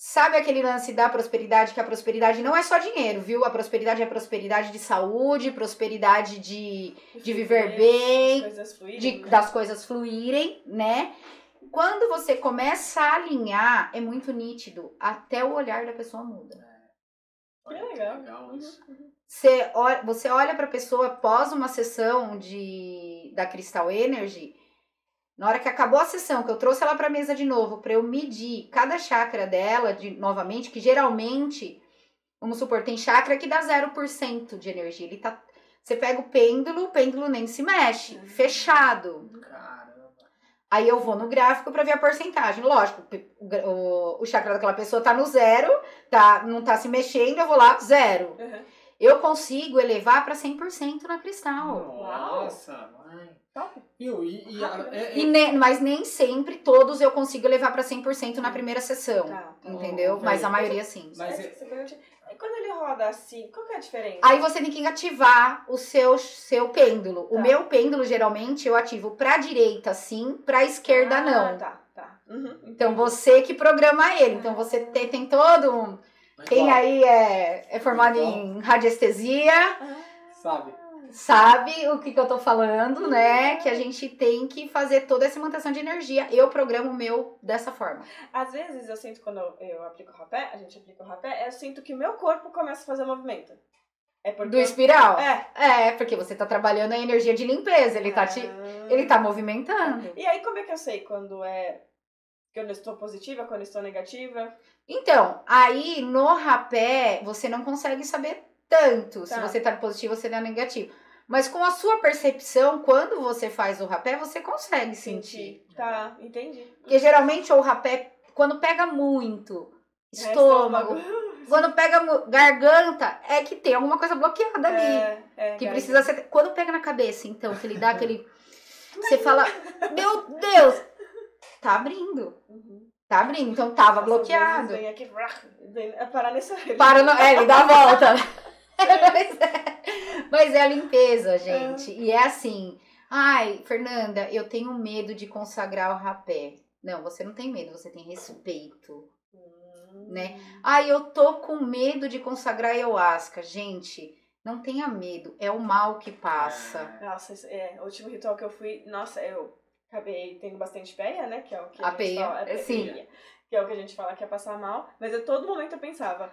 Speaker 2: Sabe aquele lance da prosperidade, que a prosperidade não é só dinheiro, viu? A prosperidade é prosperidade de saúde, prosperidade de, de viver bem,
Speaker 1: As coisas fluírem,
Speaker 2: de-
Speaker 1: né?
Speaker 2: das coisas fluírem, né? Quando você começa a alinhar, é muito nítido, até o olhar da pessoa muda.
Speaker 3: Olha
Speaker 1: Que legal.
Speaker 3: legal isso.
Speaker 2: Você olha, você olha para a pessoa após uma sessão de da Crystal Energy, na hora que acabou a sessão, que eu trouxe ela para mesa de novo, para eu medir cada chakra dela de novamente, que geralmente, vamos supor, tem chakra que dá 0% de energia. Ele tá você pega o pêndulo, o pêndulo nem se mexe, fechado.
Speaker 3: Caramba.
Speaker 2: Aí eu vou no gráfico para ver a porcentagem. Lógico, o, o, o chakra daquela pessoa tá no zero, tá, não tá se mexendo, eu vou lá, zero.
Speaker 1: Uhum.
Speaker 2: Eu consigo elevar para 100% na cristal.
Speaker 3: Nossa, mãe. Viu? E, e, a- é-
Speaker 2: E
Speaker 3: é-
Speaker 2: ne- mas nem sempre todos eu consigo elevar para 100% na primeira sessão.
Speaker 1: Tá, tá.
Speaker 2: Entendeu? Mas a maioria sim.
Speaker 3: Mas
Speaker 1: É,
Speaker 3: é-
Speaker 1: e quando ele roda assim, qual que é a diferença?
Speaker 2: Aí você tem que ativar o seu, seu pêndulo. O
Speaker 1: Tá.
Speaker 2: meu pêndulo, geralmente, eu ativo pra direita sim, pra esquerda
Speaker 1: ah,
Speaker 2: não.
Speaker 1: Tá, tá. Uhum.
Speaker 2: Então você que programa ele. Então você tem, tem todo um. Quem aí é, é formado
Speaker 3: Igual.
Speaker 2: em radiestesia
Speaker 1: Ah,
Speaker 3: Sabe?
Speaker 2: Sabe o que, que eu tô falando, né? Que a gente tem que fazer toda essa mantenção de energia. Eu programo o meu dessa forma.
Speaker 1: Às vezes eu sinto quando eu, eu aplico o rapé, a gente aplica o rapé, eu sinto que meu corpo começa a fazer movimento. É porque.
Speaker 2: Do espiral?
Speaker 1: É.
Speaker 2: É, porque você tá trabalhando a energia de limpeza. Ele tá te.
Speaker 1: Ah.
Speaker 2: Ele tá movimentando.
Speaker 1: E aí, como é que eu sei quando é. Que eu estou positiva, quando eu estou negativa?
Speaker 2: Então, aí no rapé, você não consegue saber tanto se
Speaker 1: Tá.
Speaker 2: você tá positivo ou se tá negativo. Mas com a sua percepção, quando você faz o rapé, você consegue sentir.
Speaker 1: Tá, entendi.
Speaker 2: Porque geralmente o rapé, quando pega muito estômago, quando pega garganta, é que tem alguma coisa bloqueada ali.
Speaker 1: É, é,
Speaker 2: Que
Speaker 1: garganta.
Speaker 2: precisa ser. Quando pega na cabeça, então, que ele dá aquele. Você fala, meu Deus! Tá abrindo.
Speaker 1: Uhum.
Speaker 2: Tá abrindo, então tava
Speaker 1: Às
Speaker 2: bloqueado.
Speaker 1: Vem aqui, vem é parar nessa.
Speaker 2: Para no... É, ele dá a volta. mas, é, mas é a limpeza, gente. E é assim. Ai, Fernanda, eu tenho medo de consagrar o rapé. Não, você não tem medo, você tem respeito.
Speaker 1: Hum.
Speaker 2: né? Ai, eu tô com medo de consagrar ayahuasca. Gente, não tenha medo, é o mal que passa.
Speaker 1: Nossa, esse- é, o último ritual que eu fui, nossa, eu acabei tendo bastante peia, né? Que é o que
Speaker 2: A
Speaker 1: gente
Speaker 2: peia,
Speaker 1: fala,
Speaker 2: é, sim.
Speaker 1: peia, Que é o que a gente fala que é passar mal. Mas eu todo momento eu pensava,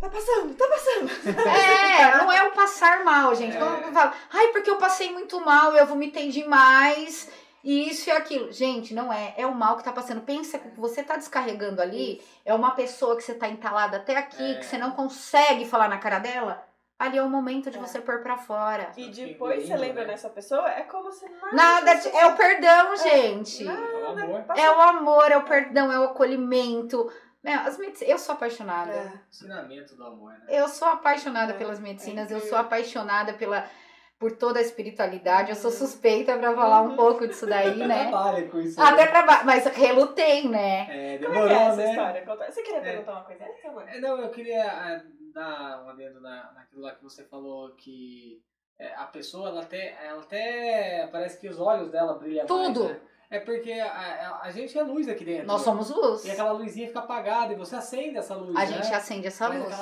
Speaker 1: tá passando, tá passando.
Speaker 2: É, não é o passar mal, gente.
Speaker 3: É.
Speaker 2: Quando fala, ai, porque eu passei muito mal, eu vomitei demais, e isso e aquilo. Gente, não é. É o mal que tá passando. Pensa que o que você tá descarregando ali é uma pessoa que você tá entalada até aqui,
Speaker 3: É.
Speaker 2: que você não consegue falar na cara dela. Ali é o momento de
Speaker 1: É.
Speaker 2: você pôr pra fora.
Speaker 1: E depois você lembra
Speaker 3: né?
Speaker 1: dessa pessoa, é como se nada.
Speaker 2: Nada, é o perdão, gente.
Speaker 3: É o amor.
Speaker 2: É o amor, é o perdão, é o acolhimento. Meu, as medici- Eu sou apaixonada.
Speaker 1: É.
Speaker 3: Ensinamento do amor, né?
Speaker 2: Eu sou apaixonada
Speaker 1: É,
Speaker 2: pelas medicinas,
Speaker 1: é
Speaker 2: eu sou apaixonada pela, por toda a espiritualidade. Eu sou suspeita pra falar um pouco disso daí, né?
Speaker 3: Trabalha com isso.
Speaker 2: Até
Speaker 3: né?
Speaker 2: trabalho, mas relutei, né?
Speaker 3: É,
Speaker 1: Como
Speaker 3: demorou,
Speaker 1: é que é essa
Speaker 3: né?
Speaker 1: história? Você queria
Speaker 3: É.
Speaker 1: perguntar uma coisa?
Speaker 3: É, não, eu queria ah, dar um adendo na, naquilo lá que você falou que é, a pessoa, ela até, ela até parece que os olhos dela brilham
Speaker 2: Tudo.
Speaker 3: mais, né? É porque a, a, a gente é luz aqui dentro.
Speaker 2: Nós somos luz.
Speaker 3: E aquela luzinha fica apagada e você acende essa luz,
Speaker 2: A
Speaker 3: né?
Speaker 2: gente acende essa luz.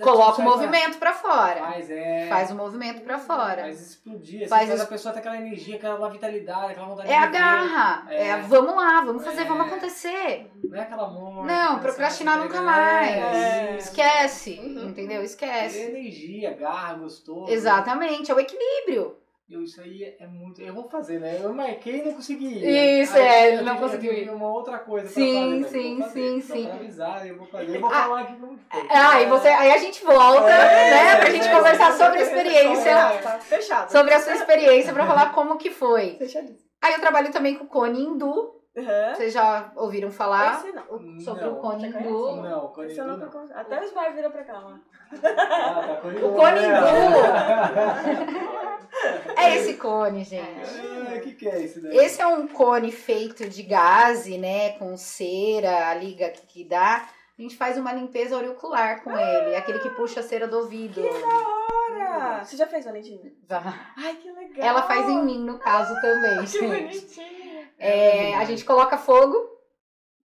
Speaker 2: Coloca o movimento pra fora.
Speaker 3: Faz, é...
Speaker 2: Faz o movimento pra fora.
Speaker 3: Faz explodir, assim,
Speaker 2: Faz
Speaker 3: faz,
Speaker 2: es-
Speaker 3: a pessoa ter aquela energia, aquela vitalidade, aquela vontade
Speaker 2: É a
Speaker 3: de
Speaker 2: garra. É,
Speaker 3: É.
Speaker 2: vamos lá, vamos fazer,
Speaker 3: É.
Speaker 2: vamos acontecer.
Speaker 3: Não é aquela amor.
Speaker 2: Não, procrastinar nunca mais.
Speaker 1: É.
Speaker 2: Esquece,
Speaker 1: Uhum.
Speaker 2: entendeu?
Speaker 3: É
Speaker 2: Esquece.
Speaker 3: energia, garra, gostoso.
Speaker 2: Exatamente, é o equilíbrio.
Speaker 3: Eu, isso aí é muito. Eu vou fazer, né? Eu marquei e não consegui.
Speaker 2: Isso, é,
Speaker 3: eu
Speaker 2: não conseguiu
Speaker 3: uma outra coisa
Speaker 2: Sim,
Speaker 3: fazer. eu
Speaker 2: sim,
Speaker 3: fazer.
Speaker 2: sim, sim.
Speaker 3: pra avisar, eu vou fazer. Eu vou
Speaker 2: Ah,
Speaker 3: falar aqui como foi.
Speaker 2: Ah, e você, aí a gente volta, né, pra gente
Speaker 3: é,
Speaker 2: conversar
Speaker 3: é,
Speaker 2: sobre a
Speaker 3: é,
Speaker 2: experiência,
Speaker 1: Tá, fechado.
Speaker 2: sobre a sua experiência, pra falar como que foi.
Speaker 1: Fechadíssimo.
Speaker 2: Aí eu trabalho também com o Cone Hindu,
Speaker 1: Aham.
Speaker 2: vocês já ouviram falar
Speaker 1: Esse não.
Speaker 2: o- sobre
Speaker 3: Não.
Speaker 2: o Hindu?
Speaker 3: Não,
Speaker 1: Esse eu não
Speaker 3: não.
Speaker 1: Até o Smar virou pra cá, mano.
Speaker 3: Ah, tá Cone
Speaker 2: O Cone
Speaker 3: Hindu.
Speaker 2: É esse cone, gente.
Speaker 3: Ah, O que, que é isso daí?
Speaker 2: Esse é um cone feito de gaze, né, com cera, a liga que, que dá. A gente faz uma limpeza auricular com ele, aquele que puxa a cera do ouvido.
Speaker 1: Bora! Você já fez, Valentina?
Speaker 2: Vá.
Speaker 1: Ai, que legal!
Speaker 2: Ela faz em mim, no caso, também,
Speaker 1: Que
Speaker 2: gente.
Speaker 1: bonitinha!
Speaker 2: É, a gente coloca fogo.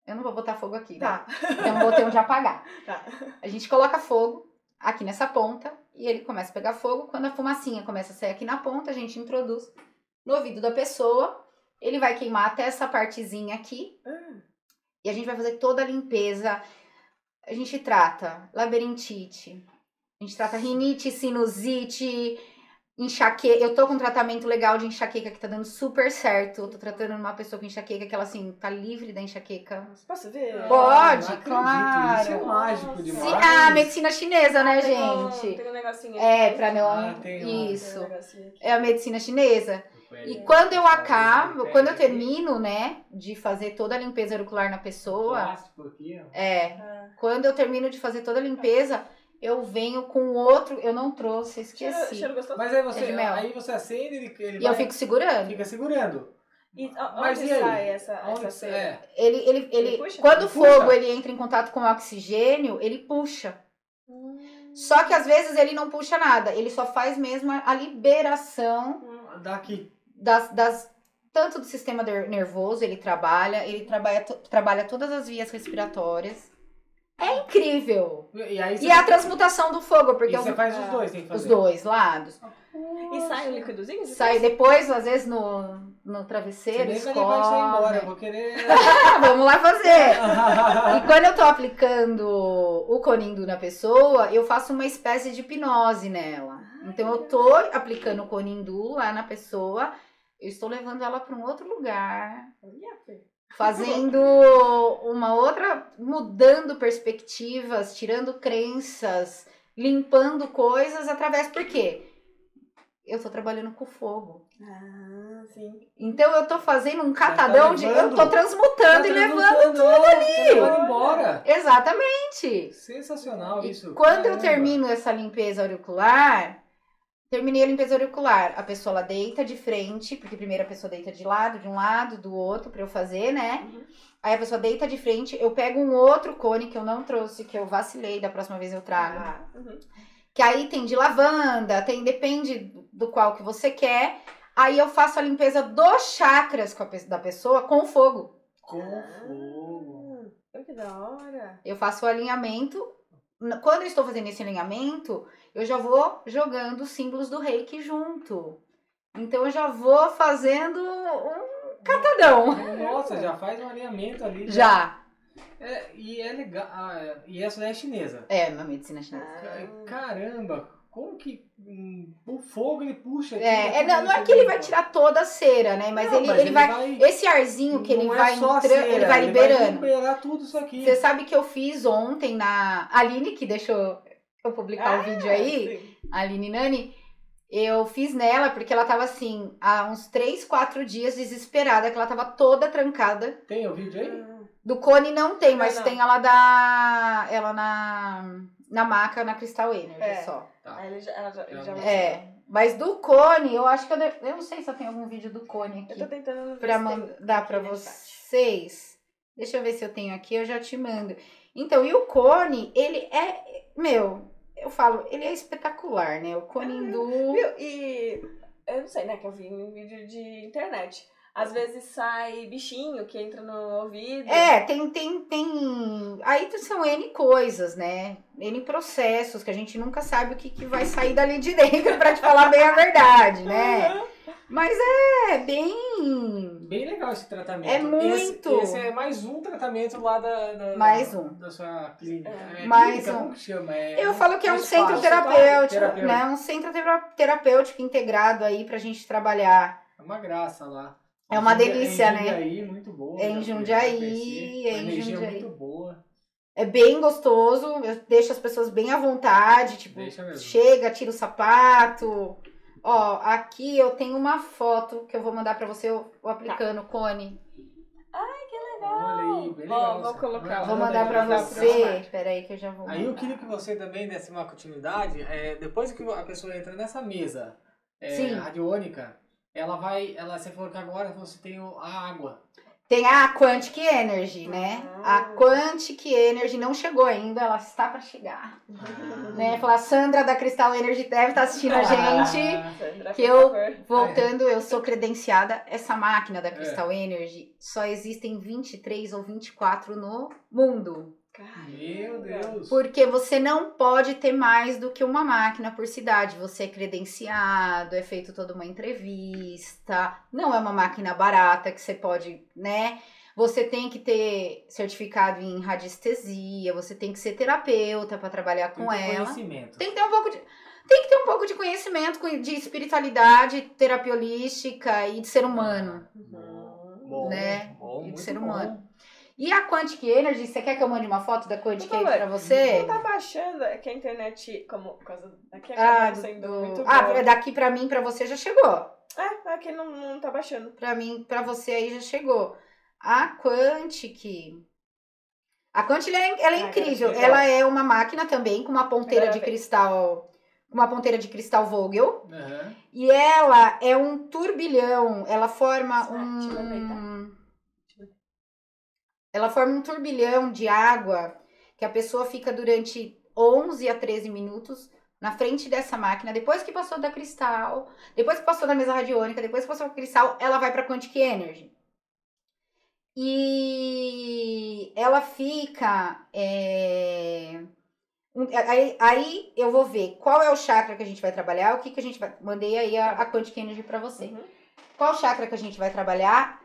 Speaker 2: Eu não vou botar fogo aqui, né?
Speaker 1: Tá.
Speaker 2: Então vou ter onde apagar.
Speaker 1: Tá.
Speaker 2: A gente coloca fogo aqui nessa ponta e ele começa a pegar fogo. Quando a fumacinha começa a sair aqui na ponta, a gente introduz no ouvido da pessoa. Ele vai queimar até essa partezinha aqui
Speaker 1: Ah,
Speaker 2: e a gente vai fazer toda a limpeza. A gente trata labirintite, a gente trata rinite, sinusite, enxaqueca. Eu tô com um tratamento legal de enxaqueca que tá dando super certo. Eu tô tratando uma pessoa com enxaqueca que ela assim tá livre da enxaqueca.
Speaker 1: Posso ver?
Speaker 2: Pode,
Speaker 3: acredito,
Speaker 2: claro.
Speaker 3: Isso é mágico
Speaker 1: Nossa.
Speaker 3: demais.
Speaker 2: Ah, medicina chinesa, né,
Speaker 1: Tem um-
Speaker 2: gente?
Speaker 1: Tem um negocinho
Speaker 2: É,
Speaker 1: aqui.
Speaker 2: pra não.
Speaker 3: Ah, tem
Speaker 2: Isso.
Speaker 1: Tem um.
Speaker 2: É a medicina chinesa. E
Speaker 3: É.
Speaker 2: quando eu acabo,
Speaker 3: você
Speaker 2: quando eu termino, né, de fazer toda a limpeza auricular na pessoa, é,
Speaker 1: Ah.
Speaker 2: quando eu termino de fazer toda a limpeza, eu venho com outro, eu não trouxe,
Speaker 1: Cheiro,
Speaker 2: esqueci.
Speaker 1: cheiro gostoso.
Speaker 3: Mas aí
Speaker 2: É
Speaker 3: você,
Speaker 2: de mel.
Speaker 3: aí você acende, ele, ele
Speaker 2: E eu
Speaker 3: vai-
Speaker 2: fico segurando.
Speaker 3: fica segurando.
Speaker 1: E
Speaker 3: Mas
Speaker 1: onde
Speaker 3: e aí?
Speaker 1: sai essa,
Speaker 3: Onde
Speaker 1: essa
Speaker 3: é?
Speaker 2: Ele, ele, ele,
Speaker 1: Ele
Speaker 2: quando
Speaker 3: Ele
Speaker 2: o fogo
Speaker 3: puxa?
Speaker 2: ele entra em contato com o oxigênio, ele puxa.
Speaker 1: Hum.
Speaker 2: Só que às vezes ele não puxa nada, ele só faz mesmo a liberação
Speaker 1: Hum.
Speaker 3: Daqui.
Speaker 2: das, das tanto do sistema ner- nervoso ele trabalha, ele trabalha, trabalha todas as vias respiratórias. É incrível.
Speaker 3: E aí você,
Speaker 2: E a transmutação do fogo, porque
Speaker 3: e você
Speaker 2: eu-
Speaker 3: faz os dois, tem que
Speaker 2: os
Speaker 3: fazer.
Speaker 2: dois lados.
Speaker 1: E sai um líquidozinho?
Speaker 2: Sai depois, às vezes, no, no
Speaker 3: Você
Speaker 2: travesseiro,
Speaker 3: nem vai embora, eu
Speaker 2: escorre.
Speaker 3: vou querer...
Speaker 2: Vamos lá fazer. E quando eu tô aplicando o conindo na pessoa, eu faço uma espécie de hipnose nela. Então eu tô aplicando o conindu lá na pessoa, eu estou levando ela para um outro lugar. Fazendo uma outra, mudando perspectivas, tirando crenças, limpando coisas através por quê? Eu tô trabalhando com fogo.
Speaker 1: Ah, sim.
Speaker 2: Então eu tô fazendo um catadão de eu tô transmutando e levando
Speaker 3: tudo ali. Tá levando embora.
Speaker 2: exatamente.
Speaker 3: Sensacional
Speaker 2: E
Speaker 3: isso.
Speaker 2: quando eu
Speaker 3: Caramba.
Speaker 2: termino essa limpeza auricular, Terminei a limpeza auricular. A pessoa ela deita de frente, porque primeiro a pessoa deita de lado, de um lado, do outro, pra eu fazer, né?
Speaker 1: Uhum.
Speaker 2: Aí a pessoa deita de frente, eu pego um outro cone que eu não trouxe, que eu vacilei, da próxima vez eu trago.
Speaker 1: Ah, uhum.
Speaker 2: Que aí tem de lavanda, tem, depende do qual que você quer. Aí eu faço a limpeza dos chakras com a da pessoa com fogo.
Speaker 3: Com fogo.
Speaker 1: Ah, que da hora.
Speaker 2: Eu faço o alinhamento. Quando eu estou fazendo esse alinhamento, eu já vou jogando os símbolos do reiki junto. Então eu já vou fazendo um catadão.
Speaker 3: Nossa, já faz um alinhamento ali.
Speaker 2: Já.
Speaker 3: É, e é legal. ah, é, e essa é chinesa.
Speaker 2: É, na medicina chinesa.
Speaker 3: Ca- Caramba, como que hum, o fogo ele puxa?
Speaker 2: É, é, não, não é que ele vai tirar toda a cera, né? Mas,
Speaker 3: Não,
Speaker 2: ele, ele vai. Esse arzinho que ele
Speaker 3: é
Speaker 2: vai
Speaker 3: a
Speaker 2: entrando,
Speaker 3: cera,
Speaker 2: ele vai liberando.
Speaker 3: liberar tudo isso aqui.
Speaker 2: Você sabe que eu fiz ontem na. A Aline, que deixou eu publicar o
Speaker 1: Ah,
Speaker 2: vídeo aí,
Speaker 1: sim.
Speaker 2: a Aline Nani, eu fiz nela porque ela tava assim, há uns 3, 4 dias desesperada, que ela tava toda trancada.
Speaker 3: Tem o vídeo aí?
Speaker 1: Ah,
Speaker 2: Do cone não tem, mas
Speaker 1: não.
Speaker 2: tem ela da. Ela na. Na maca, na Crystal Energy
Speaker 1: É.
Speaker 2: só.
Speaker 3: Tá.
Speaker 1: Aí ele já, ela já, ele já
Speaker 3: É.
Speaker 2: É. Mas do cone, eu acho que eu. de- Eu não sei se eu tenho algum vídeo do cone
Speaker 1: Eu
Speaker 2: aqui
Speaker 1: tô tentando ver
Speaker 2: pra mandar
Speaker 1: no chat.
Speaker 2: vocês. Deixa eu ver se eu tenho aqui, eu já te mando. Então, e o cone, ele é. Meu, eu falo, ele é espetacular, né? O cone hindu.
Speaker 1: Viu? E eu não sei, né? Que eu vi em vídeo de internet. Às vezes sai bichinho que entra no ouvido.
Speaker 2: É, tem, tem, tem. Aí são N coisas, né? N processos que a gente nunca sabe o que, que vai sair dali de dentro, pra te falar bem a verdade, né? Mas é bem.
Speaker 3: Bem legal esse tratamento.
Speaker 2: É muito.
Speaker 3: Esse, esse é mais um tratamento lá da, da-
Speaker 2: Mais um.
Speaker 3: da sua clínica. É,
Speaker 2: Mais
Speaker 3: clínica,
Speaker 2: um.
Speaker 3: Como chama? É,
Speaker 2: Eu falo que é um centro
Speaker 3: tá?
Speaker 2: terapêutico,
Speaker 3: Terapêutico.
Speaker 2: né? Um centro tera- terapêutico integrado aí pra gente trabalhar.
Speaker 3: É uma graça lá.
Speaker 2: É uma delícia,
Speaker 3: é em
Speaker 2: né?
Speaker 3: Jundiaí, muito boa.
Speaker 2: É em Jundiaí, é em Jundiaí.
Speaker 3: muito boa.
Speaker 2: É bem gostoso, eu deixo as pessoas bem à vontade, tipo,
Speaker 3: Deixa mesmo.
Speaker 2: chega, tira o sapato. Ó, aqui eu tenho uma foto que eu vou mandar pra você, eu eu aplicando o cone.
Speaker 3: Olha aí, bem
Speaker 1: Vou-
Speaker 3: legal.
Speaker 1: vou
Speaker 3: isso.
Speaker 1: colocar,
Speaker 2: Vou
Speaker 3: Manda
Speaker 2: mandar pra
Speaker 3: manda
Speaker 2: você. Pera aí que eu já vou.
Speaker 3: Aí eu
Speaker 2: mandar.
Speaker 3: queria que você também desse uma continuidade. é, depois que a pessoa entra nessa mesa é, radiônica, ela vai. Ela, você falou que agora você tem o- a água.
Speaker 2: Tem a Quantic Energy, né? A
Speaker 1: Ah.
Speaker 2: Quantic Energy não chegou ainda, ela está pra chegar. Né? Falar, Sandra da Crystal Energy deve estar assistindo a gente.
Speaker 3: Ah,
Speaker 1: Sandra,
Speaker 2: Que eu-. Voltando, eu sou credenciada. Essa máquina da Crystal
Speaker 3: É.
Speaker 2: Energy só existem 23 ou 24 no mundo.
Speaker 3: Meu Deus.
Speaker 2: Porque você não pode ter mais do que uma máquina por cidade. Você é credenciado, é feito toda uma entrevista. Não é uma máquina barata que você pode, né? Você tem que ter certificado em radiestesia, você tem que ser terapeuta para trabalhar
Speaker 3: Tem
Speaker 2: com
Speaker 3: ter
Speaker 2: ela.
Speaker 3: Conhecimento.
Speaker 2: Tem que ter um pouco de tem que ter um pouco de conhecimento de espiritualidade, terapia holística e de ser humano.
Speaker 1: Uhum.
Speaker 3: Bom,
Speaker 2: né?
Speaker 3: bom,
Speaker 2: E de
Speaker 3: muito
Speaker 2: ser
Speaker 3: bom.
Speaker 2: E a Quantic Energy, você quer que eu mande uma foto da Quantic Energy pra você?
Speaker 1: Não tá baixando, é que a internet, como por causa daqui
Speaker 2: Ah,
Speaker 1: acaba
Speaker 2: do-
Speaker 1: sendo
Speaker 2: do-
Speaker 1: muito
Speaker 2: ah,
Speaker 1: boa.
Speaker 2: daqui pra mim, pra você já chegou.
Speaker 1: É, aqui não, não tá baixando.
Speaker 2: Pra mim, pra você aí já chegou. A Quantic. A Quantic ela é, ela é
Speaker 1: Ah,
Speaker 2: incrível. Ela é uma máquina também com uma ponteira
Speaker 1: Agora
Speaker 2: de cristal, uma ponteira de cristal Vogel.
Speaker 3: Aham.
Speaker 2: E ela é um turbilhão. Ela forma
Speaker 1: Ah, deixa eu aproveitar.
Speaker 2: um. Ela forma um turbilhão de água que a pessoa fica durante 11 a 13 minutos na frente dessa máquina. Depois que passou da cristal, depois que passou da mesa radiônica, depois que passou da cristal, ela vai para Quantic Energy. E ela fica. é, Aí, aí eu vou ver qual é o chakra que a gente vai trabalhar, o que, que a gente vai. Mandei aí a, a Quantic Energy para você.
Speaker 1: Uhum.
Speaker 2: Qual chakra que a gente vai trabalhar?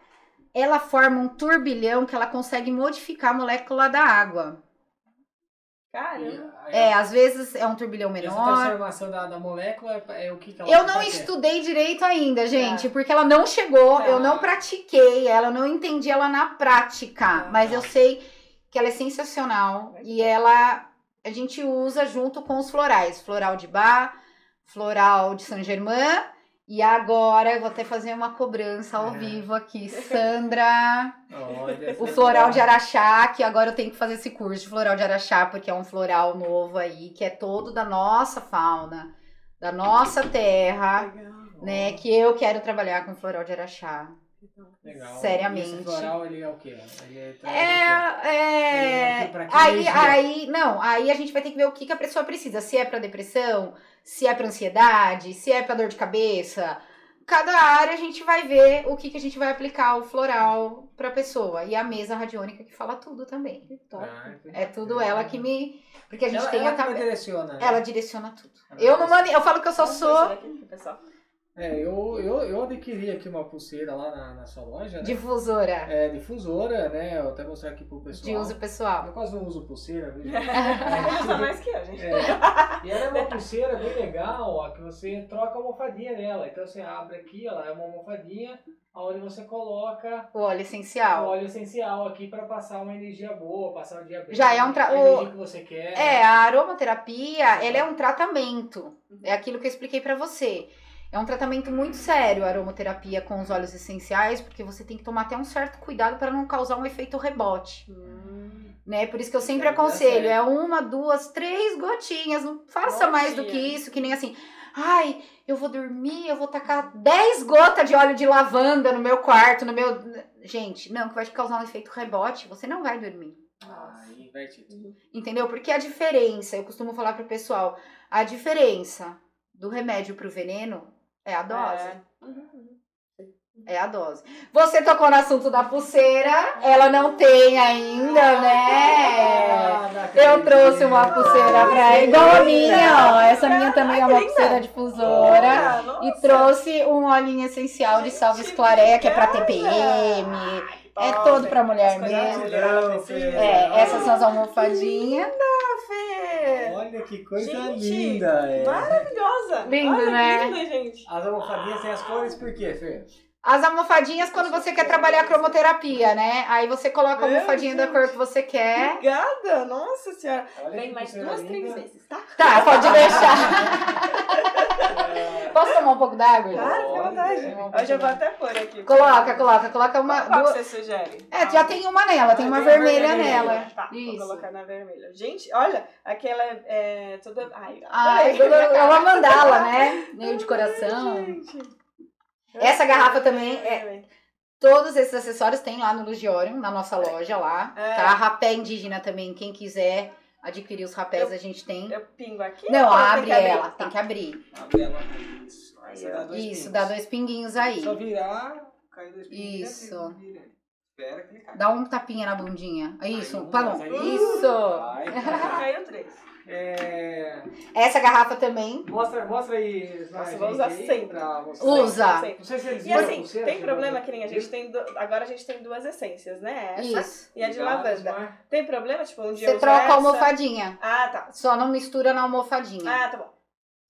Speaker 2: Ela forma um turbilhão que ela consegue modificar a molécula da água.
Speaker 1: Caramba.
Speaker 3: E,
Speaker 2: É, às vezes é um turbilhão
Speaker 3: Essa
Speaker 2: menor.
Speaker 3: transformação da, da molécula é, é o que, que ela
Speaker 2: Eu não estudei direito ainda, gente, porque ela não chegou,
Speaker 1: Tá.
Speaker 2: eu não pratiquei ela, eu não entendi ela na prática,
Speaker 1: Tá.
Speaker 2: mas eu sei que ela é sensacional e ela a gente usa junto com os florais, floral de Bach, floral de Saint Germain e agora eu vou até fazer uma cobrança ao
Speaker 3: É.
Speaker 2: vivo aqui, Sandra.
Speaker 3: Olha,
Speaker 2: O floral de Araxá, que agora eu tenho que fazer esse curso de floral de Araxá, porque é um floral novo aí, que é todo da nossa fauna. da nossa terra,
Speaker 1: Legal.
Speaker 2: né? Que eu quero trabalhar com floral de Araxá.
Speaker 3: Legal.
Speaker 2: Seriamente.
Speaker 3: E esse floral, ele é o quê? Ele é?
Speaker 2: É, é.
Speaker 3: Ele é
Speaker 2: Aí, aí, não, aí a gente vai ter que ver o que, que a pessoa precisa. Se é pra depressão, se é pra ansiedade, se é pra dor de cabeça. Cada área a gente vai ver o que, que a gente vai aplicar o floral pra pessoa. E a mesa radiônica que fala tudo também.
Speaker 3: Ah.
Speaker 2: É tudo ela que me. Porque a gente
Speaker 3: ela,
Speaker 2: tem
Speaker 3: ela
Speaker 2: a tabela.
Speaker 3: direciona. né?
Speaker 2: Ela direciona tudo.
Speaker 3: Ela
Speaker 2: Eu não mando. Eu falo que eu só sou.
Speaker 3: É, eu, eu, eu adquiri aqui uma pulseira lá na, na sua loja, né?
Speaker 2: difusora
Speaker 3: É, difusora, né? Eu vou até mostrar aqui pro pessoal.
Speaker 2: de uso pessoal.
Speaker 3: Eu quase não uso pulseira, viu? gente?
Speaker 1: Ele usa mais que eu, gente.
Speaker 3: É. E ela é uma pulseira bem legal, ó, que você troca a almofadinha nela. Então você abre aqui, ó, é uma almofadinha onde você coloca
Speaker 2: O óleo
Speaker 3: o
Speaker 2: essencial.
Speaker 3: óleo essencial aqui para passar uma energia boa, passar o dia bem.
Speaker 2: Já é um tra-
Speaker 3: a
Speaker 2: o-
Speaker 3: energia que você quer.
Speaker 2: É, a aromaterapia, ela é um tratamento. É aquilo que eu expliquei pra você. É um tratamento muito sério a aromaterapia com os óleos essenciais, porque você tem que tomar até um certo cuidado para não causar um efeito rebote,
Speaker 1: Hum,
Speaker 2: né? Por isso que eu sempre
Speaker 3: dar
Speaker 2: aconselho, é uma, duas, três gotinhas, não faça mais do que isso, que nem assim. Ai, eu vou dormir, eu vou tacar 10 gotas de óleo de lavanda no meu quarto, no meu. Gente, não, que vai te causar um efeito rebote, você não vai dormir.
Speaker 3: Ah, invertido.
Speaker 2: Entendeu? Porque a diferença, eu costumo falar pro pessoal, a diferença do remédio pro veneno é a dose.
Speaker 1: É. Uhum.
Speaker 2: É a dose. Você tocou no assunto da pulseira, ela não tem ainda, né?
Speaker 3: Ah,
Speaker 2: Eu trouxe uma pulseira pra igual a minha, ó. Essa minha também é uma
Speaker 1: linda.
Speaker 2: pulseira difusora.
Speaker 1: Ah, nossa.
Speaker 2: E trouxe um olhinho essencial de salve esclareia, que é pra. TPM. É todo pra mulher mesmo. É, essas são as almofadinhas.
Speaker 1: Fê.
Speaker 3: Olha que coisa
Speaker 1: Gente,
Speaker 3: linda. É.
Speaker 1: Maravilhosa.
Speaker 2: Lindo,
Speaker 1: Olha,
Speaker 2: né?
Speaker 1: linda, gente.
Speaker 3: As almofadinhas têm as cores por quê, Fê?
Speaker 2: As almofadinhas quando você quer trabalhar cromoterapia, né? Aí você coloca a
Speaker 1: Meu
Speaker 2: almofadinha da
Speaker 1: Deus.
Speaker 2: cor que você quer.
Speaker 1: Obrigada, nossa senhora.
Speaker 3: Olha
Speaker 1: Vem mais duas,
Speaker 3: linda.
Speaker 1: três vezes, tá?
Speaker 2: Tá, pode deixar. Posso tomar um pouco d'água?
Speaker 1: Claro, fica à vontade. Hoje eu vou até pôr aqui.
Speaker 2: Coloca, coloca, coloca uma.
Speaker 1: Qual
Speaker 2: duas-
Speaker 1: que você sugere?
Speaker 2: É, já tem uma nela, tem
Speaker 1: Ah,
Speaker 2: uma
Speaker 1: a
Speaker 2: vermelha
Speaker 1: vermelha.
Speaker 2: nela.
Speaker 1: Tá,
Speaker 2: Isso.
Speaker 1: vou colocar na vermelha. Gente, olha, aquela é, é toda... Ai,
Speaker 2: Ai, é uma mandala, né? Meio de coração.
Speaker 1: Gente.
Speaker 2: Essa garrafa também é- Todos esses acessórios tem lá no Lugiorium, na nossa loja lá.
Speaker 1: É.
Speaker 2: Tá? Rapé indígena também, quem quiser adquirir os rapés, a gente tem.
Speaker 1: Eu pingo aqui?
Speaker 2: Não, abre ela,
Speaker 1: Tá.
Speaker 2: tem que abrir.
Speaker 3: Abre ela. Isso. Dá dois
Speaker 2: Isso, dá dois pinguinhos aí.
Speaker 3: Só virar, cai dois pinguinhos.
Speaker 2: Isso.
Speaker 3: Espera que ele cai.
Speaker 2: Dá um tapinha na bundinha. Isso,
Speaker 3: um, aí.
Speaker 2: Isso.
Speaker 3: Vai.
Speaker 1: Caiu três.
Speaker 3: É,
Speaker 2: Essa garrafa também.
Speaker 3: mostra, mostra aí.
Speaker 1: Nossa, vou usar sempre.
Speaker 2: Usa.
Speaker 1: Sempre.
Speaker 3: Não sei se eles
Speaker 1: E
Speaker 3: a
Speaker 1: assim,
Speaker 3: pulseira,
Speaker 1: tem problema
Speaker 3: a ver.
Speaker 1: que nem a gente tem. du- Agora a gente tem duas essências, né? Essa
Speaker 2: Isso.
Speaker 1: e a de
Speaker 3: Obrigado,
Speaker 1: lavanda.
Speaker 3: Osmar.
Speaker 1: Tem problema? Tipo, um dia
Speaker 2: Você troca a
Speaker 1: essa-
Speaker 2: almofadinha.
Speaker 1: Ah, tá.
Speaker 2: Só não mistura na almofadinha.
Speaker 1: Ah, tá bom.